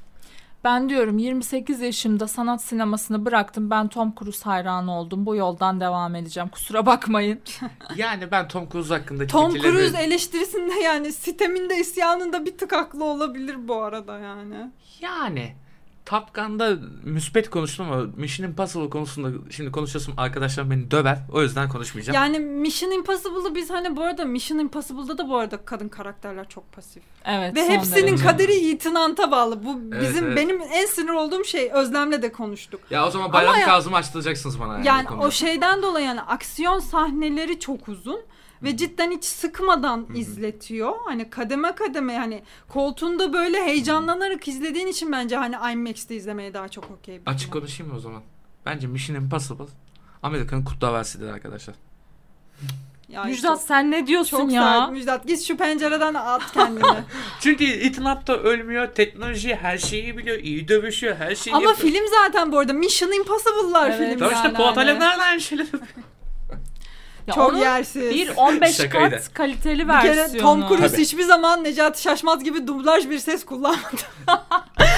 Ben diyorum 28 yaşımda sanat sinemasını bıraktım. Ben Tom Cruise hayranı oldum. Bu yoldan devam edeceğim. Kusura bakmayın. <laughs> Yani ben Tom Cruise hakkındaki Tom Cruise eleştirisinde yani siteminde isyanında bir tık haklı olabilir bu arada yani. Yani Top Gun'da müspet konuştum ama Mission Impossible konusunda şimdi konuşuyorsam arkadaşlarım beni döver. O yüzden konuşmayacağım. Yani Mission Impossible'ı biz hani bu arada Mission Impossible'da da bu arada kadın karakterler çok pasif. Evet. Ve hepsinin derece. kaderi itinanta bağlı. Bu Evet, bizim evet. benim en sinir olduğum şey Özlem'le de konuştuk. Ya o zaman bayram kazımı açtıracaksınız bana yani. Yani o şeyden dolayı yani aksiyon sahneleri çok uzun ve cidden hiç sıkmadan hı. izletiyor. Hani kademe kademe yani koltuğunda böyle heyecanlanarak izlediğin için bence hani IMAX'te izlemeye daha çok okey. bir Açık konuşayım mı o zaman? Bence Mission Impossible Amerika'nın Kurtlar Vadisi'dir arkadaşlar. Ya Müjdat çok- sen ne diyorsun çok ya? sert Müjdat git şu pencereden at kendini. <laughs> Çünkü itinat da ölmüyor, teknoloji her şeyi biliyor, iyi dövüşüyor, her şeyi Ama yapıyor. film zaten bu arada Mission Impossible'lar Evet. film Tamam işte yani. Polat hani. Aynı şeyler. <laughs> Ya Çok yersiz. bir 15 Şakaydı. kat kaliteli Bir kere versiyonu. Tom Cruise Tabii. hiçbir zaman Necati Şaşmaz gibi dublaj bir ses kullanmadı. <laughs>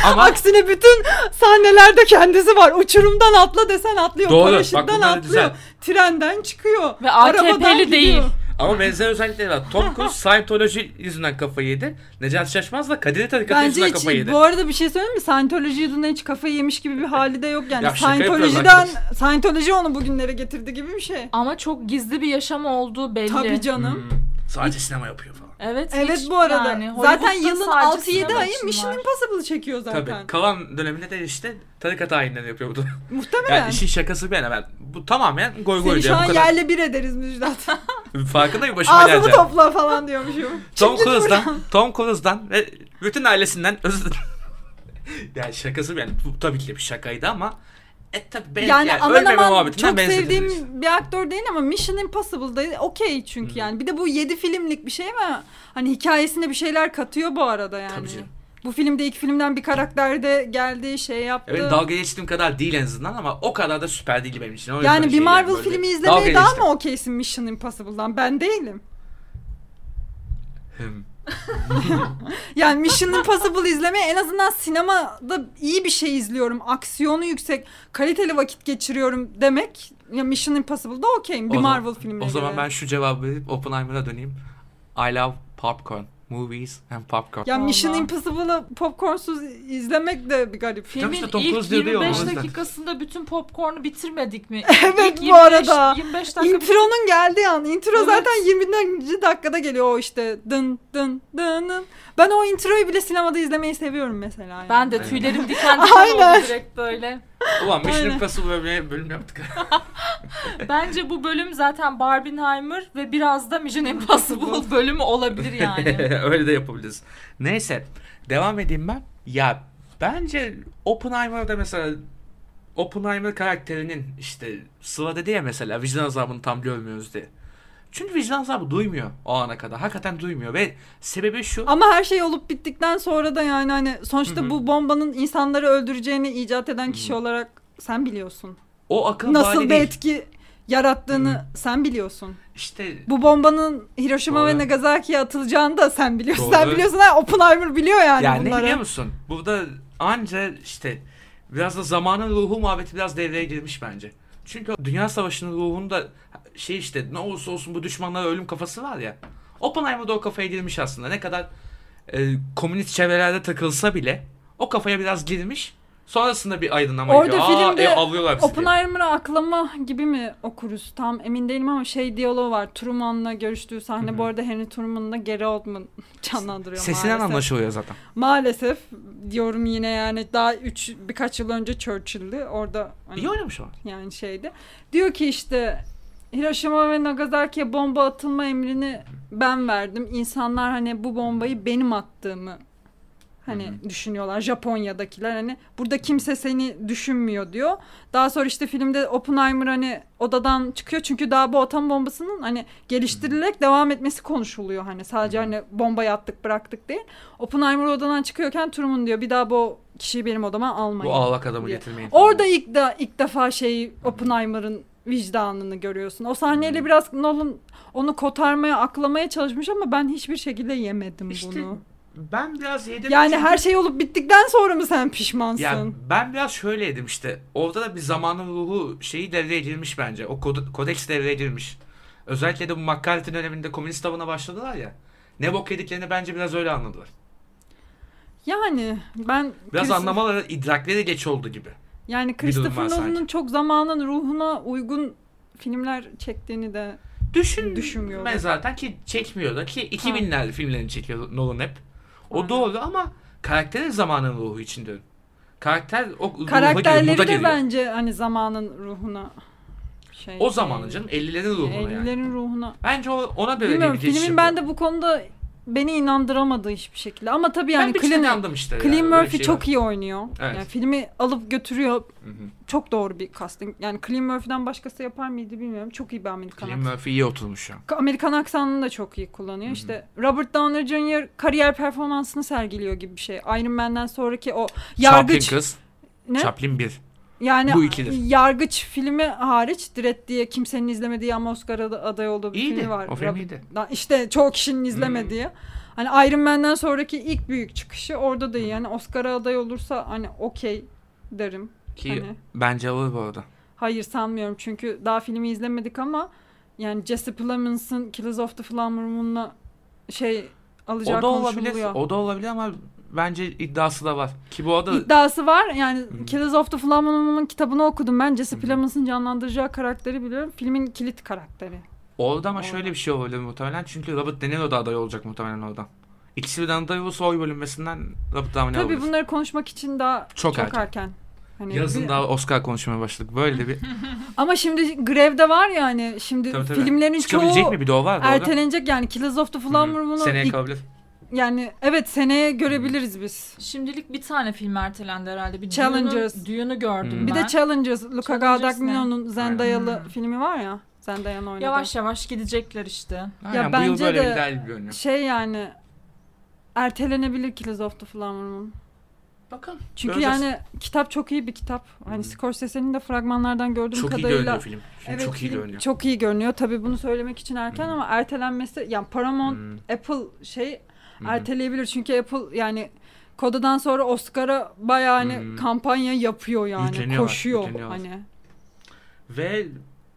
Ama Aksine bütün sahnelerde kendisi var. Uçurumdan atla desen atlıyor. Doğru. Bak Paraşütten atlıyor. güzel. Trenden çıkıyor. Ve AKP'li gidiyor. değil. Ama benzer özellikleri var. Tom Cruise <laughs> Scientology yüzünden kafayı yedi. Necati Şaşmaz da Kadir Tarikatı Bence yüzünden hiç, kafayı yedi. bu arada bir şey söyleyeyim mi? Scientology yüzünden hiç kafayı yemiş gibi bir hali de yok yani. Ya şaka Scientology'den, Scientology onu bugünlere getirdi gibi bir şey. Ama çok gizli bir yaşam olduğu belli. Tabii canım. Hmm. Sadece sinema yapıyor falan. Evet, Evet hiç bu arada. yani zaten yılın sadece 6-7 sinema ayı için Mission var. Impossible çekiyor zaten. Tabii. Kalan döneminde de işte tarikat ayinleri yapıyor bu da. Muhtemelen. Yani işin şakası bir yana ben. Bu tamamen goy Seni goy şu diyor. an Bu kadar. yerle bir ederiz Müjdat. <laughs> Farkındayım başıma Ağzını geleceğim. topla falan diyormuşum. <laughs> Tom Çık git buradan. Cruise'dan, Tom Cruise'dan ve bütün ailesinden özür <laughs> yani şakası bir yani bu tabii ki de bir şakaydı ama e tabii ben, Yani, yani, aman ölmeme aman muhabbetinden çok benzetiriz. sevdiğim bir aktör değil ama Mission Impossible'da okey çünkü yani. Bir de bu 7 filmlik bir şey ama hani hikayesine bir şeyler katıyor bu arada yani. Tabii canım. Bu filmde ilk filmden bir karakter de geldi şey yaptı. Evet dalga geçtiğim kadar değil en azından ama o kadar da süper değil benim için. O yani bir şey Marvel filmi dalga izlemeye daha geçtim. mı okeysin Mission Impossible'dan? Ben değilim. Hım. <laughs> Yani Mission Impossible izlemeye en azından sinemada iyi bir şey izliyorum. Aksiyonu yüksek, kaliteli vakit geçiriyorum demek. Ya Mission Impossible'da okeyim bir O Marvel filmine O zaman ben şu cevabı verip Oppenheimer'a döneyim. I love popcorn. Movies and popcorn. Ya Mission. Impossible'ı popcornsuz izlemek de bir garip. Filmin işte ilk Cruise diyor diyor, o 25 yüzden. dakikasında bütün popcornu bitirmedik mi? <laughs> Evet, İlk bu arada. 25 dakika Intronun geldiği an. Intro Evet. zaten 20. dakikada geliyor o işte. Dın dın dın dın. Ben o introyu bile sinemada izlemeyi seviyorum mesela. yani. Ben de tüylerim <laughs> diken diken oldu direkt böyle. Ulan Mission. Impossible bölüm, bölüm yaptık. <laughs> Bence bu bölüm zaten Barbenheimer ve biraz da Mission Impossible <laughs> bölümü olabilir yani. <laughs> Öyle de yapabiliriz. Neyse. Devam edeyim ben. Ya bence Oppenheimer'da mesela Oppenheimer karakterinin işte Sıla dedi ya mesela vicdan azabını tam görmüyoruz diye. Çünkü vicdan azabı duymuyor o ana kadar. Hakikaten duymuyor ve sebebi şu. Ama her şey olup bittikten sonra da yani hani sonuçta Hı hı. bu bombanın insanları öldüreceğini icat eden kişi olarak sen biliyorsun. O akıl Nasıl bir değil. etki yarattığını sen biliyorsun. İşte Bu bombanın Hiroşima ve Doğru. Nagasaki'ye atılacağını da sen biliyorsun. Doğru. Sen biliyorsun ha Oppenheimer biliyor yani, yani bunları. biliyor musun? Burada anca işte biraz da zamanın ruhu muhabbeti biraz devreye girmiş bence. Çünkü Dünya Savaşı'nın ruhunda şey işte ne olursa olsun bu düşmanlara ölüm kafası var ya. Oppenheimer da o kafaya girmiş aslında. Ne kadar e, komünist çevrelerde takılsa bile o kafaya biraz girmiş. Sonrasında bir aydınlama Orada geliyor. Aa, filmde e, avlıyorlar bizi. Oppenheimer'ı aklama gibi mi okuruz? Tam emin değilim ama şey diyaloğu var. Truman'la görüştüğü sahne. Hı hı. Bu arada Henry Truman'la Gary Oldman canlandırıyor Sesinden maalesef. anlaşılıyor zaten. Maalesef diyorum yine yani daha üç birkaç yıl önce Churchill'di. Orada hani İyi oynamış o. yani şeydi. Diyor ki işte Hiroşima ve Nagasaki'ye bomba atılma emrini ben verdim. İnsanlar hani bu bombayı benim attığımı hani Hı düşünüyorlar Japonya'dakiler hani burada kimse seni düşünmüyor diyor. Daha sonra işte filmde Oppenheimer hani odadan çıkıyor çünkü daha bu atom bombasının hani geliştirilerek devam etmesi konuşuluyor hani sadece Hı. hani bombayı attık bıraktık değil. Oppenheimer odadan çıkıyorken Truman diyor bir daha bu kişiyi benim odama almayın. Bu ağlak adamı diye. getirmeyin. Orada ilk de ilk defa şey Oppenheimer'ın vicdanını görüyorsun. O sahneyle Hmm. biraz Nolan onu kotarmaya, aklamaya çalışmış ama ben hiçbir şekilde yemedim İşte bunu. ben biraz yedim. Yani çünkü- her şey olup bittikten sonra mı sen pişmansın? Ya ben biraz şöyleydim işte. Orada da bir zamanın ruhu şeyi devreye girmiş bence. O kod- kodeks devreye girmiş. Özellikle de bu McCarthy döneminde komünist tavına başladılar ya. Ne bok yediklerini bence biraz öyle anladılar. Yani ben Biraz Chris- anlamaları idrakleri geç oldu gibi. Yani Christopher. Nolan'ın çok zamanın ruhuna uygun filmler çektiğini de Düşün Düşünmüyorum. Ben zaten ki çekmiyor da ki 2000'ler filmlerini çekiyor Nolan hep. O Aynen. doğru ama karakterin zamanın ruhu için diyorum. Karakter o karakterleri moda de giriyor. bence hani zamanın ruhuna şey O zamanın canım 50'lerin ruhuna yani. 50'lerin ruhuna Bence o, ona böyle Bilmiyorum bir geçiş filmin yapıyor. ben de bu konuda beni inandıramadı hiçbir şekilde. Ama tabii ben yani Cillian, inandım işte. Bir Murphy şey çok var. iyi oynuyor. Evet. Yani filmi alıp götürüyor. Hı hı. Çok doğru bir casting. Yani Cillian Murphy'den başkası yapar mıydı bilmiyorum. Çok iyi bir Amerikan aksanı. Murphy iyi oturmuş an. Amerikan aksanını da çok iyi kullanıyor. Hı hı. İşte Robert Downey Jr. kariyer performansını sergiliyor gibi bir şey. Iron Man'den sonraki o yargıç Chaplin kız. ne? Chaplin 1. Yani Bu ikidir. yargıç filmi hariç Dredd diye kimsenin izlemediği ama Oscar'a da aday olduğu bir İyiydi. filmi var. O film iyiydi. İşte çoğu kişinin izlemediği. Hani Iron Man'den sonraki ilk büyük çıkışı orada da iyi. Yani Oscar'a aday olursa hani okey derim. Ki Hani bence alır bu arada. hayır sanmıyorum çünkü daha filmi izlemedik ama yani Jesse Plemons'ın Killers of the Flower Moon'la şey alacağı O da olabilir. O da olabilir ama bence iddiası da var. Ki bu arada İddiası var. Yani Hı. Killers of the Flower Moon'un kitabını okudum ben. Jesse. Plemons'ın canlandıracağı karakteri biliyorum. Filmin kilit karakteri. orada ama Orada. şöyle bir şey olabilir muhtemelen. Çünkü Robert De Niro da aday olacak muhtemelen oradan. İkisi birden aday olursa oy bölünmesinden Robert Downey Tabii alır. bunları konuşmak için daha Çok çok, erken. erken. Hani Yazın bir- daha Oscar konuşmaya başladık. Böyle bir <laughs> Ama şimdi grevde var yani. Şimdi Tabii, tabii. filmlerin çoğu mi bir de o var ertelenecek yani. Killers of the Flower Moon'u Seneye ilk-. Yani evet seneye görebiliriz biz. Şimdilik bir tane film ertelendi herhalde. Bir Challengers. Dune'u gördüm Hmm. Bir ben. de Challengers, Luca Guadagnino'nun Zendaya'lı Hmm. filmi var ya. Zendaya'nın oynadığı. Yavaş yavaş gidecekler işte. Aynen, bu bence yıl böyle de- bir ideal görünüyor. Şey yani ertelenebilir Killers of the Flower Moon. Bakalım. Çünkü Göreceğiz. yani kitap çok iyi bir kitap. Hani Hı. Scorsese'nin de fragmanlardan gördüğüm çok iyi kadarıyla görünüyor film. Film Evet, çok iyi film görünüyor. Çok iyi görünüyor. Tabii bunu söylemek için erken Hı. ama ertelenmesi yani Paramount Hmm, Apple şey hı hı. erteleyebilir. Çünkü Apple yani Koda'dan sonra Oscar'a bayağı hani Hmm. kampanya yapıyor yani. Yükleniyorlar, Koşuyor yükleniyorlar. hani. Ve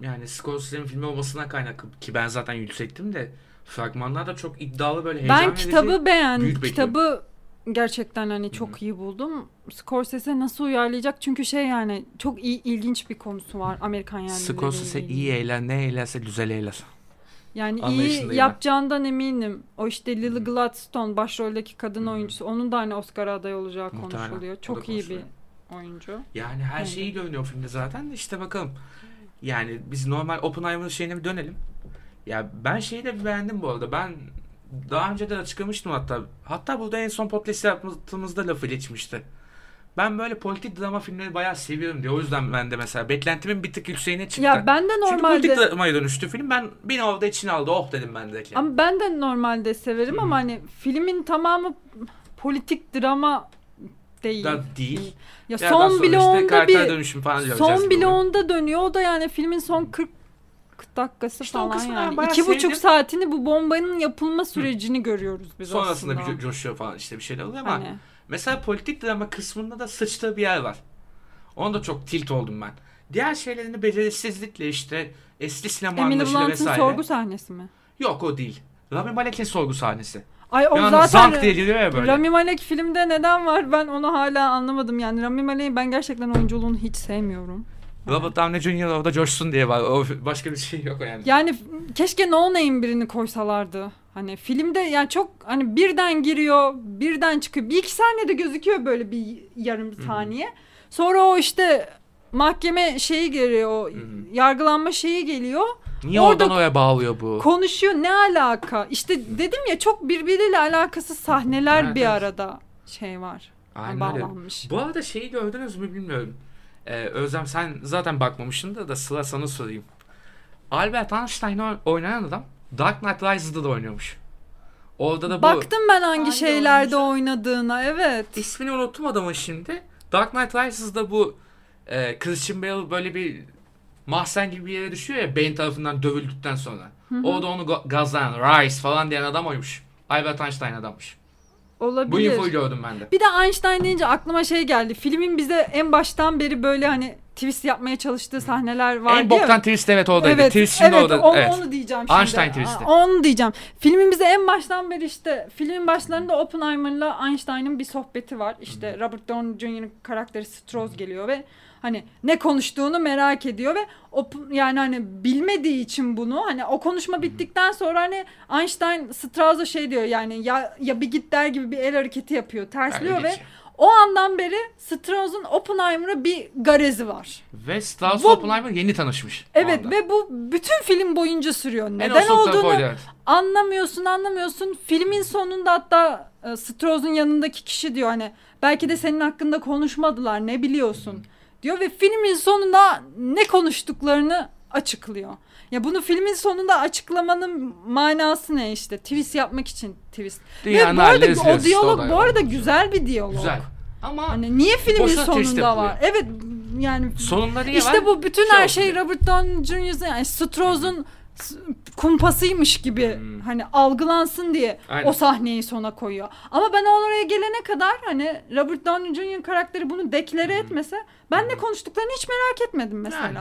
yani Scorsese'nin filmi olmasına kaynaklı ki ben zaten yüksektim de fragmanlar da çok iddialı böyle heyecan Ben kitabı beğendim. bekliyorum. Kitabı gerçekten hani çok Hı. iyi buldum. Scorsese nasıl uyarlayacak? Çünkü şey yani çok iyi ilginç bir konusu var Amerikan yerlileriyle Scorsese iyi eğler ne eğlerse güzel eğler. Yani iyi yapacağından eminim. O işte Lily. Gladstone başroldeki kadın Hı. oyuncusu. Onun da hani Oscar aday olacağı Muhtemelen. konuşuluyor. Çok iyi bir oyuncu. Yani her Öyle. şeyiyle oynuyor filmde zaten. İşte bakalım. Yani biz normal Oppenheimer'ın şeyine bir dönelim. Ya ben şeyi de beğendim bu arada. Ben daha önce de açıklamıştım hatta. Hatta burada en son podcast yaptığımızda lafı geçmişti. Ben böyle politik drama filmleri bayağı seviyorum diye. O yüzden ben de mesela beklentimin bir tık yükseğine çıktı. Ya ben de Çünkü normalde politik dramaya dönüştü film. Ben beni orada içine aldı. Oh dedim ben de. Yani. ama ben de normalde severim Hı. ama hani filmin tamamı politik drama değil. Da değil. Ya, Ya son bile işte onda bir dönüşüm falan son bile onda dönüyor. O da yani filmin son 40 dakikası İşte falan yani. İki buçuk sevdim. saatini bu bombanın yapılma sürecini görüyoruz biz Sonrasında aslında. bir co- coşuyor falan işte bir şeyler oluyor ama Hani. Mesela politik drama kısmında da sıçtığı bir yer var. Onda çok tilt oldum ben. Diğer şeylerini belirsizlikle işte eski sinema Emily anlayışıyla Blunt'ın vesaire. sorgu sahnesi mi? Yok o değil. Rami Malek'in sorgu sahnesi. Ay o anda zaten zank diye geliyor ya böyle. Rami Malek filmde neden var ben onu hala anlamadım. Yani Rami Malek'i ben gerçekten oyunculuğunu hiç sevmiyorum. Robert Downey Jr. orada coşsun diye var. O başka bir şey yok yani. Yani keşke no name birini koysalardı. Hani filmde yani çok hani birden giriyor, birden çıkıyor. Bir iki saniyede gözüküyor böyle bir yarım saniye. Sonra o işte mahkeme şeyi geliyor, o hı. yargılanma şeyi geliyor. Niye Orada- oradan oraya bağlıyor bu? Konuşuyor ne alaka? İşte dedim ya çok birbiriyle alakasız sahneler Evet, bir arada şey var. Aynen öyle. bağlanmış. Bu arada şeyi gördünüz mü bilmiyorum. Ee, Özlem sen zaten bakmamışsın da da Sıla sana sorayım. Albert Einstein oynayan adam Dark Knight Rises'da da oynuyormuş. Orada da bu Baktım ben hangi Hangi şeylerde oyuncu? oynadığına. Evet. ismini unuttum adamın şimdi. Dark Knight Rises'da bu e, Christian Bale böyle bir mahzen gibi bir yere düşüyor ya Bane tarafından dövüldükten sonra. Orada onu ga- gazlayan Rise falan diyen adam oymuş. Albert Einstein adammış. Bu Olabilir. infoyu gördüm ben de. Bir de Einstein deyince aklıma şey geldi. Filmin bize en baştan beri böyle hani twist yapmaya çalıştığı sahneler var en boktan twist evet oradaydı. Evet, twist şimdi evet, orada. Onu, evet. onu diyeceğim şimdi. Einstein twisti. Onu diyeceğim. Filmin bize en baştan beri işte filmin başlarında Oppenheimer'la Einstein'ın bir sohbeti var. İşte Robert Downey Jr.'ın karakteri Strauss geliyor ve hani ne konuştuğunu merak ediyor ve Oppen- yani hani bilmediği için bunu hani o konuşma bittikten sonra hani Einstein Strauss'a şey diyor yani ya ya bir git der gibi bir el hareketi yapıyor. Tersliyor Öyle ve. O andan beri Strauss'un Oppenheimer'a bir garezi var. Ve Strauss Bu- Oppenheimer yeni tanışmış. Evet ve bu bütün film boyunca sürüyor. En Neden olduğunu oydu, evet. anlamıyorsun anlamıyorsun. Filmin sonunda hatta e, Strauss'un yanındaki kişi diyor hani belki de senin hakkında konuşmadılar ne biliyorsun diyor ve filmin sonunda ne konuştuklarını açıklıyor. Ya bunu filmin sonunda açıklamanın manası ne işte? Twist yapmak için twist. Dünyanın ve bu arada o diyalog bu arada güzel bir diyalog. Güzel. Ama Hani niye filmin sonunda var? Evet yani sonunda niye işte var? bu bütün Şey her olsun şey diye. Robert Downey Jr.'ın yani Strauss'un s- kumpasıymış gibi Hmm. hani algılansın diye Aynen. o sahneyi sona koyuyor. Ama ben oraya gelene kadar hani Robert Downey Jr. karakteri bunu deklare Hmm. etmese ben ne konuştuklarını hiç merak etmedim mesela. Yani,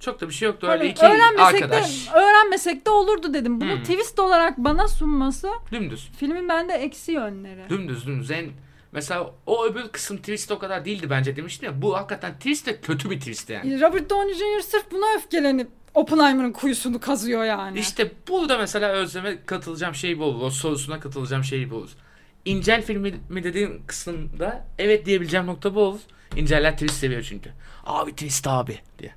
Çok da bir şey yoktu Hani öyle iki öğrenmesek arkadaş. de öğrenmesek de olurdu dedim. Bunu Hmm. twist olarak bana sunması Dümdüz. filmin bende eksi yönleri. Dümdüz dümdüz. En, mesela o öbür kısım twist o kadar değildi bence demiştim ya. Bu hakikaten twist de kötü bir twist yani. Robert Downey Jr. sırf buna öfkelenip Oppenheimer'ın kuyusunu kazıyor yani. İşte burada mesela Özlem'e katılacağım şey bu olur. O sorusuna katılacağım şey bu olur. İncel filmi mi dediğin kısımda evet diyebileceğim nokta bu olur. İnceller twist seviyor çünkü. Abi twist abi diye.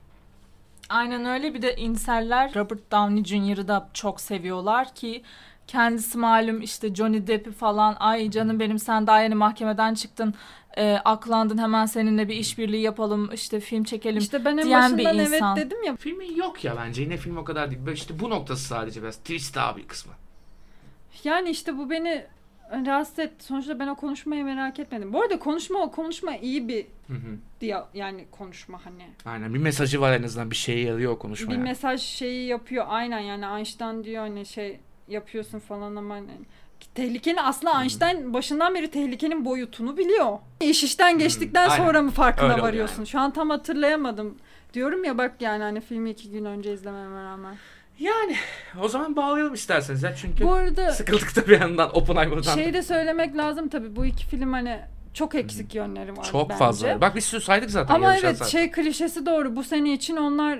Aynen öyle bir de inseller Robert Downey Jr.'ı da çok seviyorlar ki kendisi malum işte Johnny Depp'i falan ay canım benim sen daha yeni mahkemeden çıktın e, aklandın hemen seninle bir işbirliği yapalım işte film çekelim. İşte ben en diyen bir başından evet insan. dedim ya. Filmi yok ya bence. Yine film o kadar değil. Böyle İşte bu noktası sadece biraz. Twist abi kısmı. Yani işte bu beni rahatsız etti. Sonuçta ben o konuşmayı merak etmedim. Bu arada konuşma o konuşma iyi bir Hı hı. diye yani konuşma hani. Aynen bir mesajı var en azından bir şeye yarıyor o konuşma. Bir yani. mesaj şeyi yapıyor aynen yani Einstein diyor hani şey yapıyorsun falan ama hani tehlikenin aslında Einstein başından beri tehlikenin boyutunu biliyor. İş işten geçtikten aynen. sonra mı farkına Öyle varıyorsun? yani. Şu an tam hatırlayamadım. Diyorum ya bak yani hani filmi iki gün önce izlememe rağmen. Yani o zaman bağlayalım isterseniz ya çünkü Bu arada sıkıldık da bir yandan Oppenheimer'dan. şey de söylemek lazım tabii bu iki film hani çok eksik yönleri var Çok bence. fazla. Bak bir sürü saydık zaten. Ama evet saat. şey klişesi doğru. Bu sene için onlar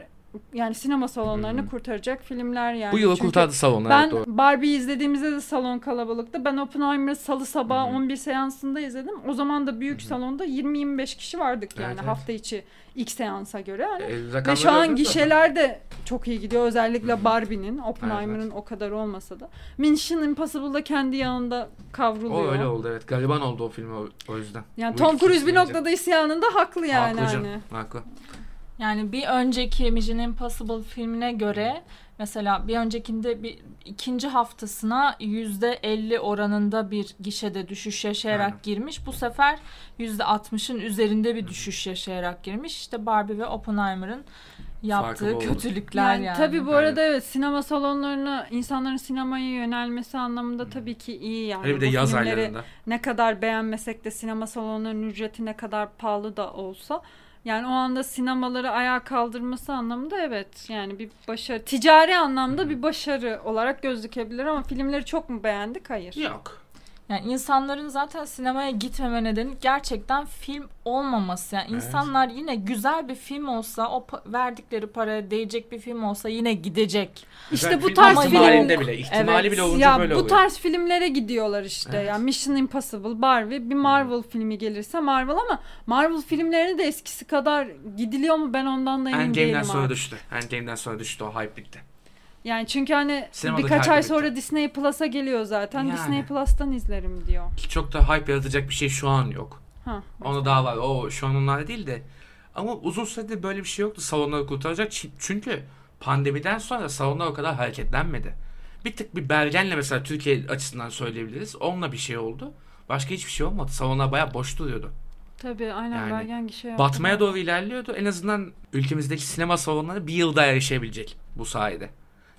yani sinema salonlarını Hı hı. kurtaracak filmler yani. Bu yılı Çünkü kurtardı salonlar. Ben evet, doğru. Barbie izlediğimizde de salon kalabalıktı. Ben Oppenheimer'ı salı sabahı Hı hı. 11 seansında izledim. O zaman da büyük Hı hı. salonda 20-25 kişi vardık yani Evet, evet. hafta içi ilk seansa göre. Hani E, ve şu an zaten. gişeler de çok iyi gidiyor. Özellikle Hı hı. Barbie'nin, Oppenheimer'ın o kadar olmasa da. Mission Impossible'da kendi yanında kavruluyor. O öyle oldu evet. Gariban oldu o film o, o yüzden. Yani Bu Tom Cruise bir noktada isyanında haklı yani Haklı canım, hani. Haklı. Yani bir önceki Mission Impossible filmine göre mesela bir öncekinde bir ikinci haftasına yüzde 50 oranında bir gişede düşüş yaşayarak Aynen. girmiş. Bu sefer yüzde 60'ın üzerinde bir düşüş yaşayarak girmiş. İşte Barbie ve Oppenheimer'ın yaptığı kötülükler yani. Yani, tabii bu Aynen. arada evet sinema salonlarına insanların sinemaya yönelmesi anlamında tabii ki iyi yani. Hele bir de yaz filmleri aylarında. ne kadar beğenmesek de sinema salonlarının ücreti ne kadar pahalı da olsa yani o anda sinemaları ayağa kaldırması anlamında evet yani bir başarı ticari anlamda bir başarı olarak gözükebilir ama filmleri çok mu beğendik? Hayır. Yok. Yani insanların zaten sinemaya gitmeme nedeni gerçekten film olmaması. Yani Evet. insanlar yine güzel bir film olsa, o pa- verdikleri paraya değecek bir film olsa yine gidecek. İşte Güzel bu film tarz film- bile, ihtimali Evet. bile olunca Ya böyle bu oluyor. tarz filmlere gidiyorlar işte. Evet. Yani Mission Impossible, Barbie, bir Marvel filmi gelirse Marvel ama Marvel filmlerine de eskisi kadar gidiliyor mu ben ondan da emin Endgame'den değilim sonra abi. düştü. Endgame'den sonra düştü o hype bitti. Yani çünkü hani Sinemadaki birkaç ay sonra bitti. Disney Plus'a geliyor zaten. Yani. Disney Plus'tan izlerim diyor. Ki çok da hype yaratacak bir şey şu an yok. Ha. Onu daha var. O şu an onlar değil de. Ama uzun süredir böyle bir şey yoktu salonları kurtaracak. Çünkü pandemiden sonra salonlar o kadar hareketlenmedi. Bir tık bir belgenle mesela Türkiye açısından söyleyebiliriz. Onunla bir şey oldu. Başka hiçbir şey olmadı. Salonlar bayağı boş duruyordu. Tabii aynen Yani Bergen gişe yaptı. Batmaya doğru ilerliyordu. En azından ülkemizdeki sinema salonları bir yılda yaşayabilecek bu sayede.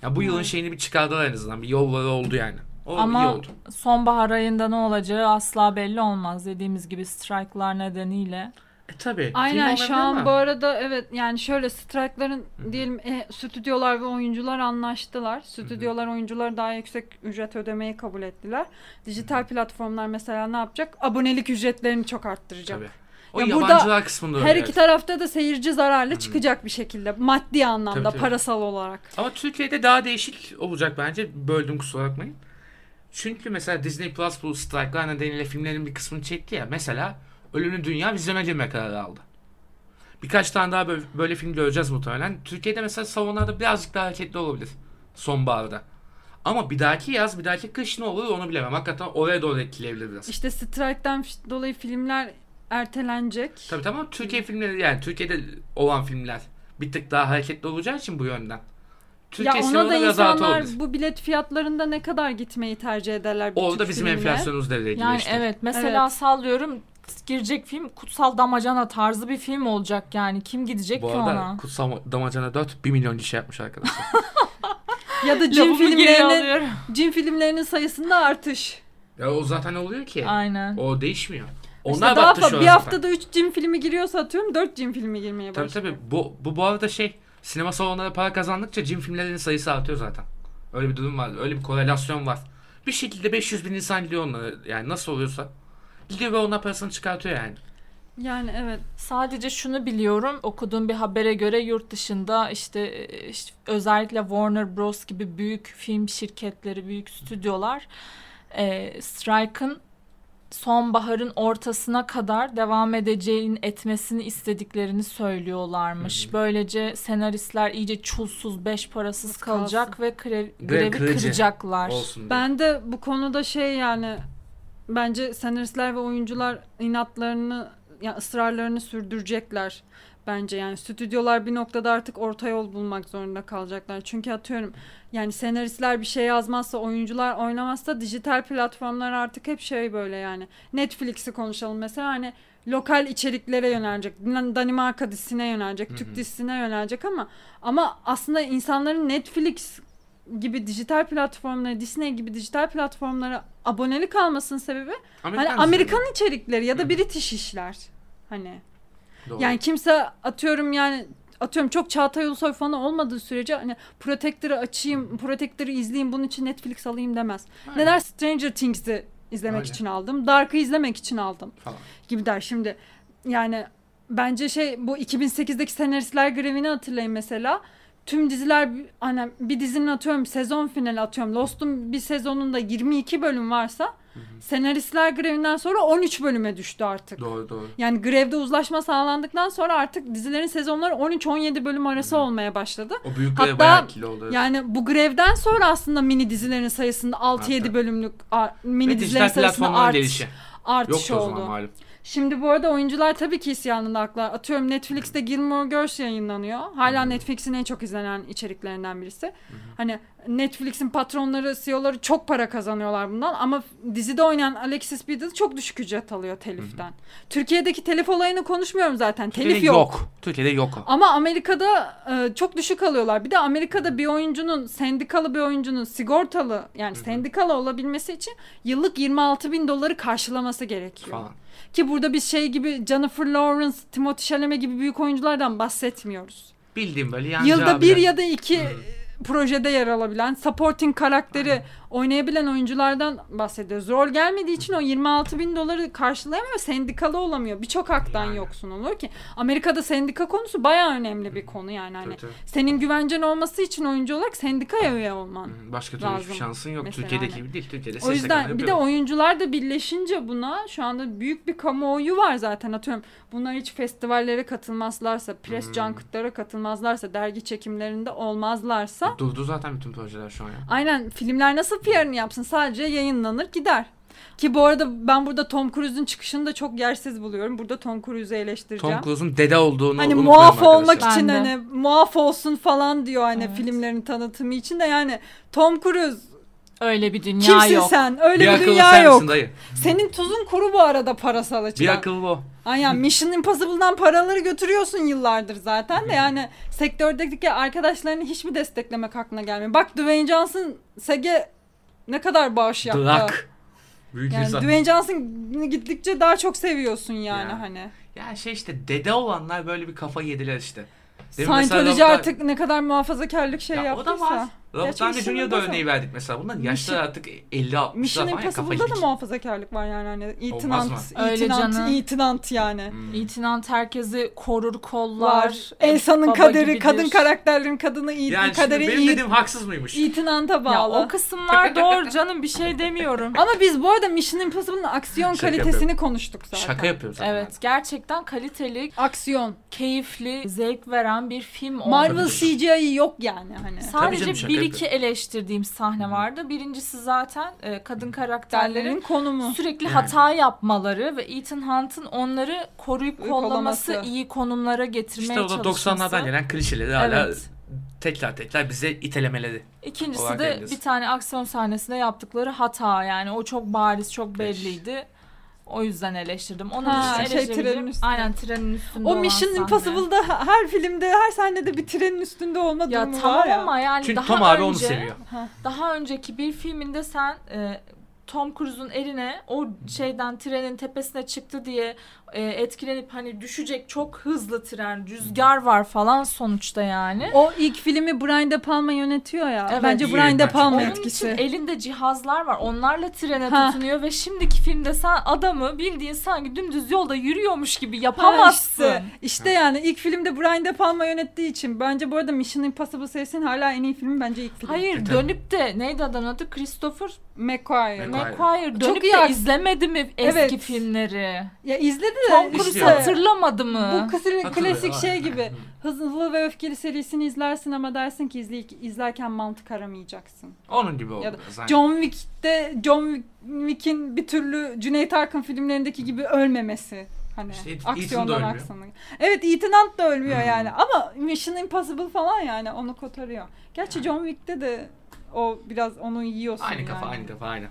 Ya bu yılın şeyini bir çıkardılar en azından. Bir yolları oldu yani. O iyi Ama oldu. sonbahar ayında ne olacağı asla belli olmaz. Dediğimiz gibi strike'lar nedeniyle. E tabi. Aynen şu an bu arada evet yani şöyle strike'ların diyelim e, stüdyolar ve oyuncular anlaştılar. Stüdyolar oyunculara daha yüksek ücret ödemeyi kabul ettiler. Dijital platformlar mesela ne yapacak? Abonelik ücretlerini çok arttıracak. Tabii. O Ya yabancılar burada kısmında Her öyle, iki evet. tarafta da seyirci zararlı çıkacak bir şekilde. Maddi anlamda, Tabii, tabii. parasal olarak. Ama Türkiye'de daha değişik olacak bence. Böldüm kusura bakmayın. Çünkü mesela Disney Plus bu strike'lar nedeniyle filmlerin bir kısmını çekti ya. Mesela Ölümlü Dünya vizyona girme kararı aldı. Birkaç tane daha böyle, böyle film göreceğiz muhtemelen. Türkiye'de mesela salonlarda birazcık daha hareketli olabilir. Sonbaharda. Ama bir dahaki yaz, bir dahaki kış ne olur onu bilemem. Hakikaten oraya doğru etkileyebilir biraz. İşte strike'dan dolayı filmler ertelenecek. Tabii tamam Türkiye filmleri yani Türkiye'de olan filmler bir tık daha hareketli olacağı için bu yönden. Türkiye ya ona da insanlar bu bilet fiyatlarında ne kadar gitmeyi tercih ederler bir Orada Türk bizim filmine? enflasyonumuz devreye giriyor Yani işte. evet mesela Evet. sallıyorum girecek film Kutsal Damacana tarzı bir film olacak yani. Kim gidecek Bu ki arada ona? Kutsal Damacana 4 1 milyon kişi yapmış arkadaşlar. <laughs> Ya da cin filmlerinin cin filmlerinin sayısında artış. ya o zaten oluyor ki. Aynen. O değişmiyor. İşte Onlar daha battı fa- şu an bir zaten. haftada 3 cin filmi giriyorsa atıyorum 4 cin filmi girmeye Tabii başlıyor. tabii. Bu, bu bu arada şey sinema salonları para kazandıkça cin filmlerinin sayısı artıyor zaten. Öyle bir durum var. Öyle bir korelasyon var. Bir şekilde 500 bin insan gidiyor onlara. Yani nasıl oluyorsa. Gidiyor ve onlar parasını çıkartıyor yani. Yani evet. Sadece şunu biliyorum. Okuduğum bir habere göre yurt dışında işte, e, işte özellikle Warner Bros gibi büyük film şirketleri, büyük stüdyolar e, Strike'ın sonbaharın ortasına kadar devam edeceğin etmesini istediklerini söylüyorlarmış. Hı hı. Böylece senaristler iyice çulsuz, beş parasız Kalsın. kalacak ve grev, Ve grevi kırıcı kıracaklar. Olsun. Ben de bu konuda şey yani bence senaristler ve oyuncular inatlarını ya ısrarlarını sürdürecekler bence yani stüdyolar bir noktada artık orta yol bulmak zorunda kalacaklar. Çünkü atıyorum yani senaristler bir şey yazmazsa oyuncular oynamazsa dijital platformlar artık hep şey böyle yani Netflix'i konuşalım mesela hani lokal içeriklere yönelecek. Dan- Danimarka dizisine yönelecek. Türk dizisine yönelecek ama ama aslında insanların Netflix gibi dijital platformlara, Disney gibi dijital platformlara abonelik almasının sebebi hani Amerikan Amerikan dizisi. içerikleri ya da. British işler. Hani Doğru. yani kimse atıyorum yani atıyorum çok Çağatay Ulusoy fanı olmadığı sürece hani Protector'ı açayım, Protector'ı izleyeyim bunun için Netflix alayım demez. Aynen. Ne der Stranger Things'i izlemek Aynen. için aldım. Dark'ı izlemek için aldım Falan. gibi der. Şimdi yani bence şey bu 2008'deki senaristler grevini hatırlayın mesela. tüm diziler hani bir dizinin atıyorum sezon finali atıyorum Lost'un bir sezonunda 22 bölüm varsa senaristler grevinden sonra 13 bölüme düştü artık. Doğru doğru. Yani grevde uzlaşma sağlandıktan sonra artık dizilerin sezonları 13-17 bölüm arası olmaya başladı. O büyükleri Hatta bayağı kilo oluyor. Yani bu grevden sonra aslında mini dizilerin sayısında 6-7 Arttı. bölümlük mini Ve dizilerin sayısında art, artış zaman oldu. malum. Şimdi bu arada oyuncular tabii ki isyanında haklılar. Atıyorum Netflix'te Gilmore Girls yayınlanıyor. Hala Netflix'in en çok izlenen içeriklerinden birisi. Hani Netflix'in patronları, CEO'ları çok para kazanıyorlar bundan ama dizide oynayan Alexis Bledel çok düşük ücret alıyor teliften. Türkiye'deki telif olayını konuşmuyorum zaten. Telif Türkiye'de yok. Türkiye'de yok. Ama Amerika'da e, çok düşük alıyorlar. Bir de Amerika'da bir oyuncunun, sendikalı bir oyuncunun sigortalı yani sendikalı olabilmesi için yıllık 26 bin doları karşılaması gerekiyor. Falan. Ki burada biz şey gibi Jennifer Lawrence, Timothée Chalamet gibi büyük oyunculardan bahsetmiyoruz. Bildiğim böyle yancı Yılda bir abiler. ya da iki projede yer alabilen, supporting karakteri oynayabilen oyunculardan bahsediyoruz. Rol gelmediği için o 26 bin doları karşılayamıyor, sendikalı olamıyor. Birçok haktan Yani. yoksun oluyor ki. Amerika'da sendika konusu bayağı önemli bir konu yani. Hani Tabii, senin güvencen olması için oyuncu olarak sendikaya üye olman. Başka türlü hiçbir lazım. şansın yok. Mesela Türkiye'deki hani. gibi değil. Türkiye'de O yüzden bir de oyuncular da birleşince buna şu anda büyük bir kamuoyu var zaten atıyorum. Bunlar hiç festivallere katılmazlarsa, press Hmm. junketlara katılmazlarsa, dergi çekimlerinde olmazlarsa Durdu zaten bütün projeler şu an ya. aynen filmler nasıl PR'ını yapsın? Sadece yayınlanır gider. Ki bu arada ben burada Tom Cruise'un çıkışını da çok yersiz buluyorum. Burada Tom Cruise'u eleştireceğim. Tom Cruise'un dede olduğunu Hani unutmayalım muaf olmak arkadaşlar. için hani muaf olsun falan diyor hani Evet. filmlerin tanıtımı için de yani Tom Cruise Öyle bir dünya kimsin yok. sen? Öyle Bir bir, dünya sen yok. misin dayı? Senin tuzun kuru bu arada parasal Bir açıdan. akıllı bu. Aynen Mission Impossible'dan paraları götürüyorsun yıllardır zaten de yani sektördeki arkadaşlarını hiç mi desteklemek aklına gelmiyor? Bak Dwayne Johnson SEG'e ne kadar bağış yaptı. Drak. Büyük Yani insan. Dwayne Johnson'ı gittikçe daha çok seviyorsun yani Ya. hani. Ya şey işte dede olanlar böyle bir kafa yediler işte. Demin artık ne kadar muhafazakarlık şey ya o yaptıysa. da var. Robert Downey Jr. da örneği verdik mesela. Bunların yaşları Mission- artık 50-60'lar Mission falan ya Impossible'da da muhafazakarlık var yani hani itinant, itinant, itinant yani. Hmm. İtinant herkesi korur kollar. Var. Elsa'nın kaderi, gibidir. kadın karakterlerin kadını iyi, Yani kaderi benim iyi, dediğim haksız mıymış? itinanta Ya bağlı. o kısımlar doğru canım bir şey demiyorum. Ama biz bu arada Mission Impossible'ın aksiyon Şaka kalitesini yapıyorum. konuştuk zaten. Şaka yapıyorum zaten. Evet gerçekten kaliteli, Aksiyon. keyifli, zevk veren bir film oldu. Marvel. CGI yok yani hani. Sadece bir iki eleştirdiğim sahne vardı. Birincisi zaten e, kadın karakterlerin konumu. sürekli Yani. hata yapmaları ve Ethan Hunt'ın onları koruyup Kollaması. kollaması, iyi konumlara getirmeye İşte o da çalışması. 90'lardan gelen klişeleri hala Evet. tekrar tekrar bize itelemeledi. İkincisi de eliniz. bir tane aksiyon sahnesinde yaptıkları hata yani o çok bariz çok belliydi. O yüzden eleştirdim. Onu Ha, şey, trenin üstünde. Aynen trenin üstünde O olan Mission sahne. Impossible'da her filmde, her sahnede bir trenin üstünde olma Ya durumu tamam var ya. ama yani Çünkü daha Tom önce abi onu seviyor. daha önceki bir filminde sen e, Tom Cruise'un eline o şeyden trenin tepesine çıktı diye e, etkilenip hani düşecek çok hızlı tren, rüzgar var falan sonuçta yani. O ilk filmi Brian De Palma yönetiyor ya. Evet. Bence İyi Brian De Palma Onun etkisi. için elinde cihazlar var. Onlarla trene Ha. tutunuyor ve şimdiki filmde sen adamı bildiğin sanki dümdüz yolda yürüyormuş gibi Ha, yapamazsın. işte, işte yani ilk filmde Brian De Palma yönettiği için bence bu arada Mission Impossible serisinin hala en iyi filmi bence ilk film. Hayır E, dönüp de neydi adamın adı? Christopher McQuarrie. McQuarrie. McQuire. Çok Dönüp iyi de ak- izlemedi mi eski Evet. filmleri? Ya izledi Tom Cruise İşte- hatırlamadı mı? Bu klasik, Hatırlıyor, klasik şey gibi. Hızlı ve Öfkeli serisini izlersin ama dersin ki izley izlerken mantık aramayacaksın. Onun gibi oldu. Ya da zaten. John Wick'te John Wick'in bir türlü Cüneyt Arkın filmlerindeki gibi ölmemesi. Hani İşte aksiyondan aksiyona. Evet Ethan Hunt da ölmüyor Hmm. yani ama Mission Impossible falan yani onu kotarıyor. Gerçi John Wick'te de o biraz onu yiyorsun Aynı yani. kafa aynı kafa aynı.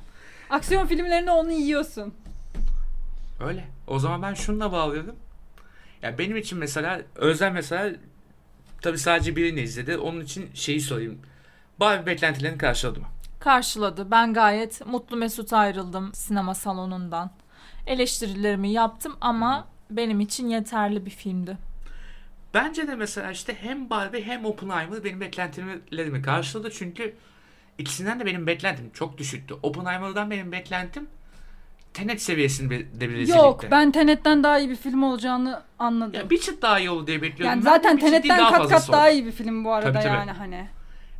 Aksiyon filmlerinde onu yiyorsun. Öyle. O zaman ben şununla bağlıyorum. Ya benim için mesela Özlem mesela tabii sadece birini izledi. Onun için şeyi sorayım. Barbie beklentilerini karşıladı mı? Karşıladı. Ben gayet mutlu mesut ayrıldım sinema salonundan. Eleştirilerimi yaptım ama benim için yeterli bir filmdi. Bence de mesela işte hem Barbie hem Oppenheimer benim beklentilerimi karşıladı. Çünkü ikisinden de benim beklentim çok düşüktü. Oppenheimer'dan benim beklentim Tenet seviyesinde bir rezillikte. Yok ben Tenet'ten daha iyi bir film olacağını anladım. Ya bir çıt daha iyi olur diye bekliyordum. yani Ben zaten Tenet'ten kat kat fazlası daha oldu. iyi bir film bu arada Tabii, tabii. yani hani.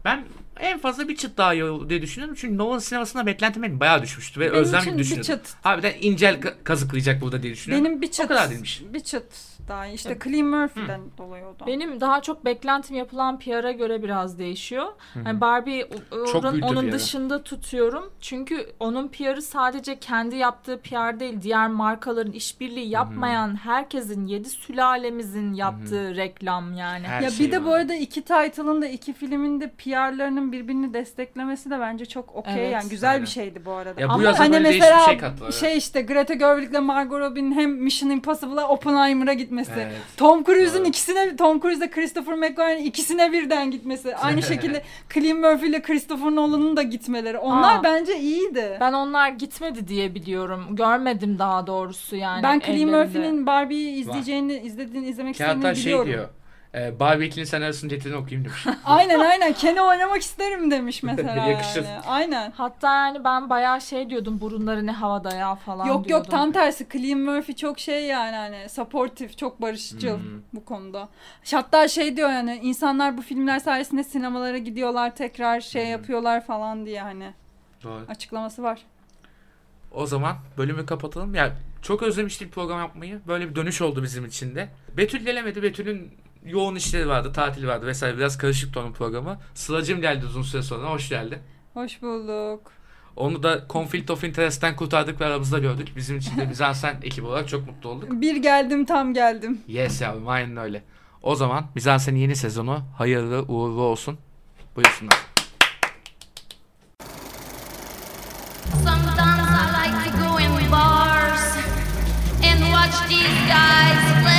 Ben en fazla bir çıt daha iyi olur diye düşünüyorum. Çünkü Nolan sinemasında beklentim benim bayağı düşmüştü ve Benim özlem için gibi bir düşünüyordum. çıt. Harbiden incel ka- kazıklayacak burada diye düşünüyorum. Benim bir çıt. O kadar değilmiş. Bir çıt daha iyi. İşte Cillian Murphy'den dolayı o da. Benim daha çok beklentim yapılan PR'a göre biraz değişiyor. Yani Barbie Çok büyüdü onun PR'ı. dışında tutuyorum. Çünkü onun PR'ı sadece kendi yaptığı PR değil, diğer markaların işbirliği yapmayan herkesin, yedi sülalemizin yaptığı reklam yani. Her ya şey bir de bu arada iki title'ın da iki filmin de PR'larının birbirini desteklemesi de bence çok okey Evet. yani güzel bir Aynen. şeydi bu arada. Ya bu Ama hani mesela bir şey kattılar. şey işte Greta Gerwig'le Margot Robbie'nin hem Mission Impossible'a Oppenheimer'a gitmesi. Evet. Tom Cruise'un ikisine Tom Cruise'la Christopher McQuarrie'nin ikisine birden gitmesi. Aynı <laughs> şekilde Cillian Murphy ile Christopher Nolan'ın da gitmeleri. Onlar Aa. bence iyiydi. Ben onlar gitmedi diye biliyorum. Görmedim daha doğrusu yani. ben Cillian. Murphy'nin Barbie'yi izleyeceğini, izlediğini, izlemek istediğini hatta şey biliyorum. diyor. E, Barbie ikilinin senaryosunu getirin okuyayım demiş. <laughs> Aynen aynen. Ken'i oynamak isterim demiş mesela <laughs> Yakışır. yani. Aynen. Hatta yani ben bayağı şey diyordum burunları ne havada ya falan Yok diyordum. yok tam tersi. Cillian Murphy çok şey yani hani supportive, çok barışçıl Hmm. bu konuda. Hatta şey diyor yani insanlar bu filmler sayesinde sinemalara gidiyorlar tekrar şey Hmm. yapıyorlar falan diye hani Doğru. açıklaması var. O zaman bölümü kapatalım. Ya çok özlemiştik program yapmayı. Böyle bir dönüş oldu bizim için de. Betül gelemedi. Betül'ün yoğun işleri vardı, tatil vardı vesaire. Biraz karışık onun programı. Sıla'cım geldi uzun süre sonra. Hoş geldi. Hoş bulduk. Onu da Conflict of Interest'ten kurtardık ve aramızda gördük. Bizim için de <laughs> Bizansen ekibi olarak çok mutlu olduk. Bir geldim tam geldim. Yes yavrum aynen öyle. O zaman Bizansen'in yeni sezonu hayırlı uğurlu olsun. Buyursunlar. Sometimes I like to go in bars and watch these guys play.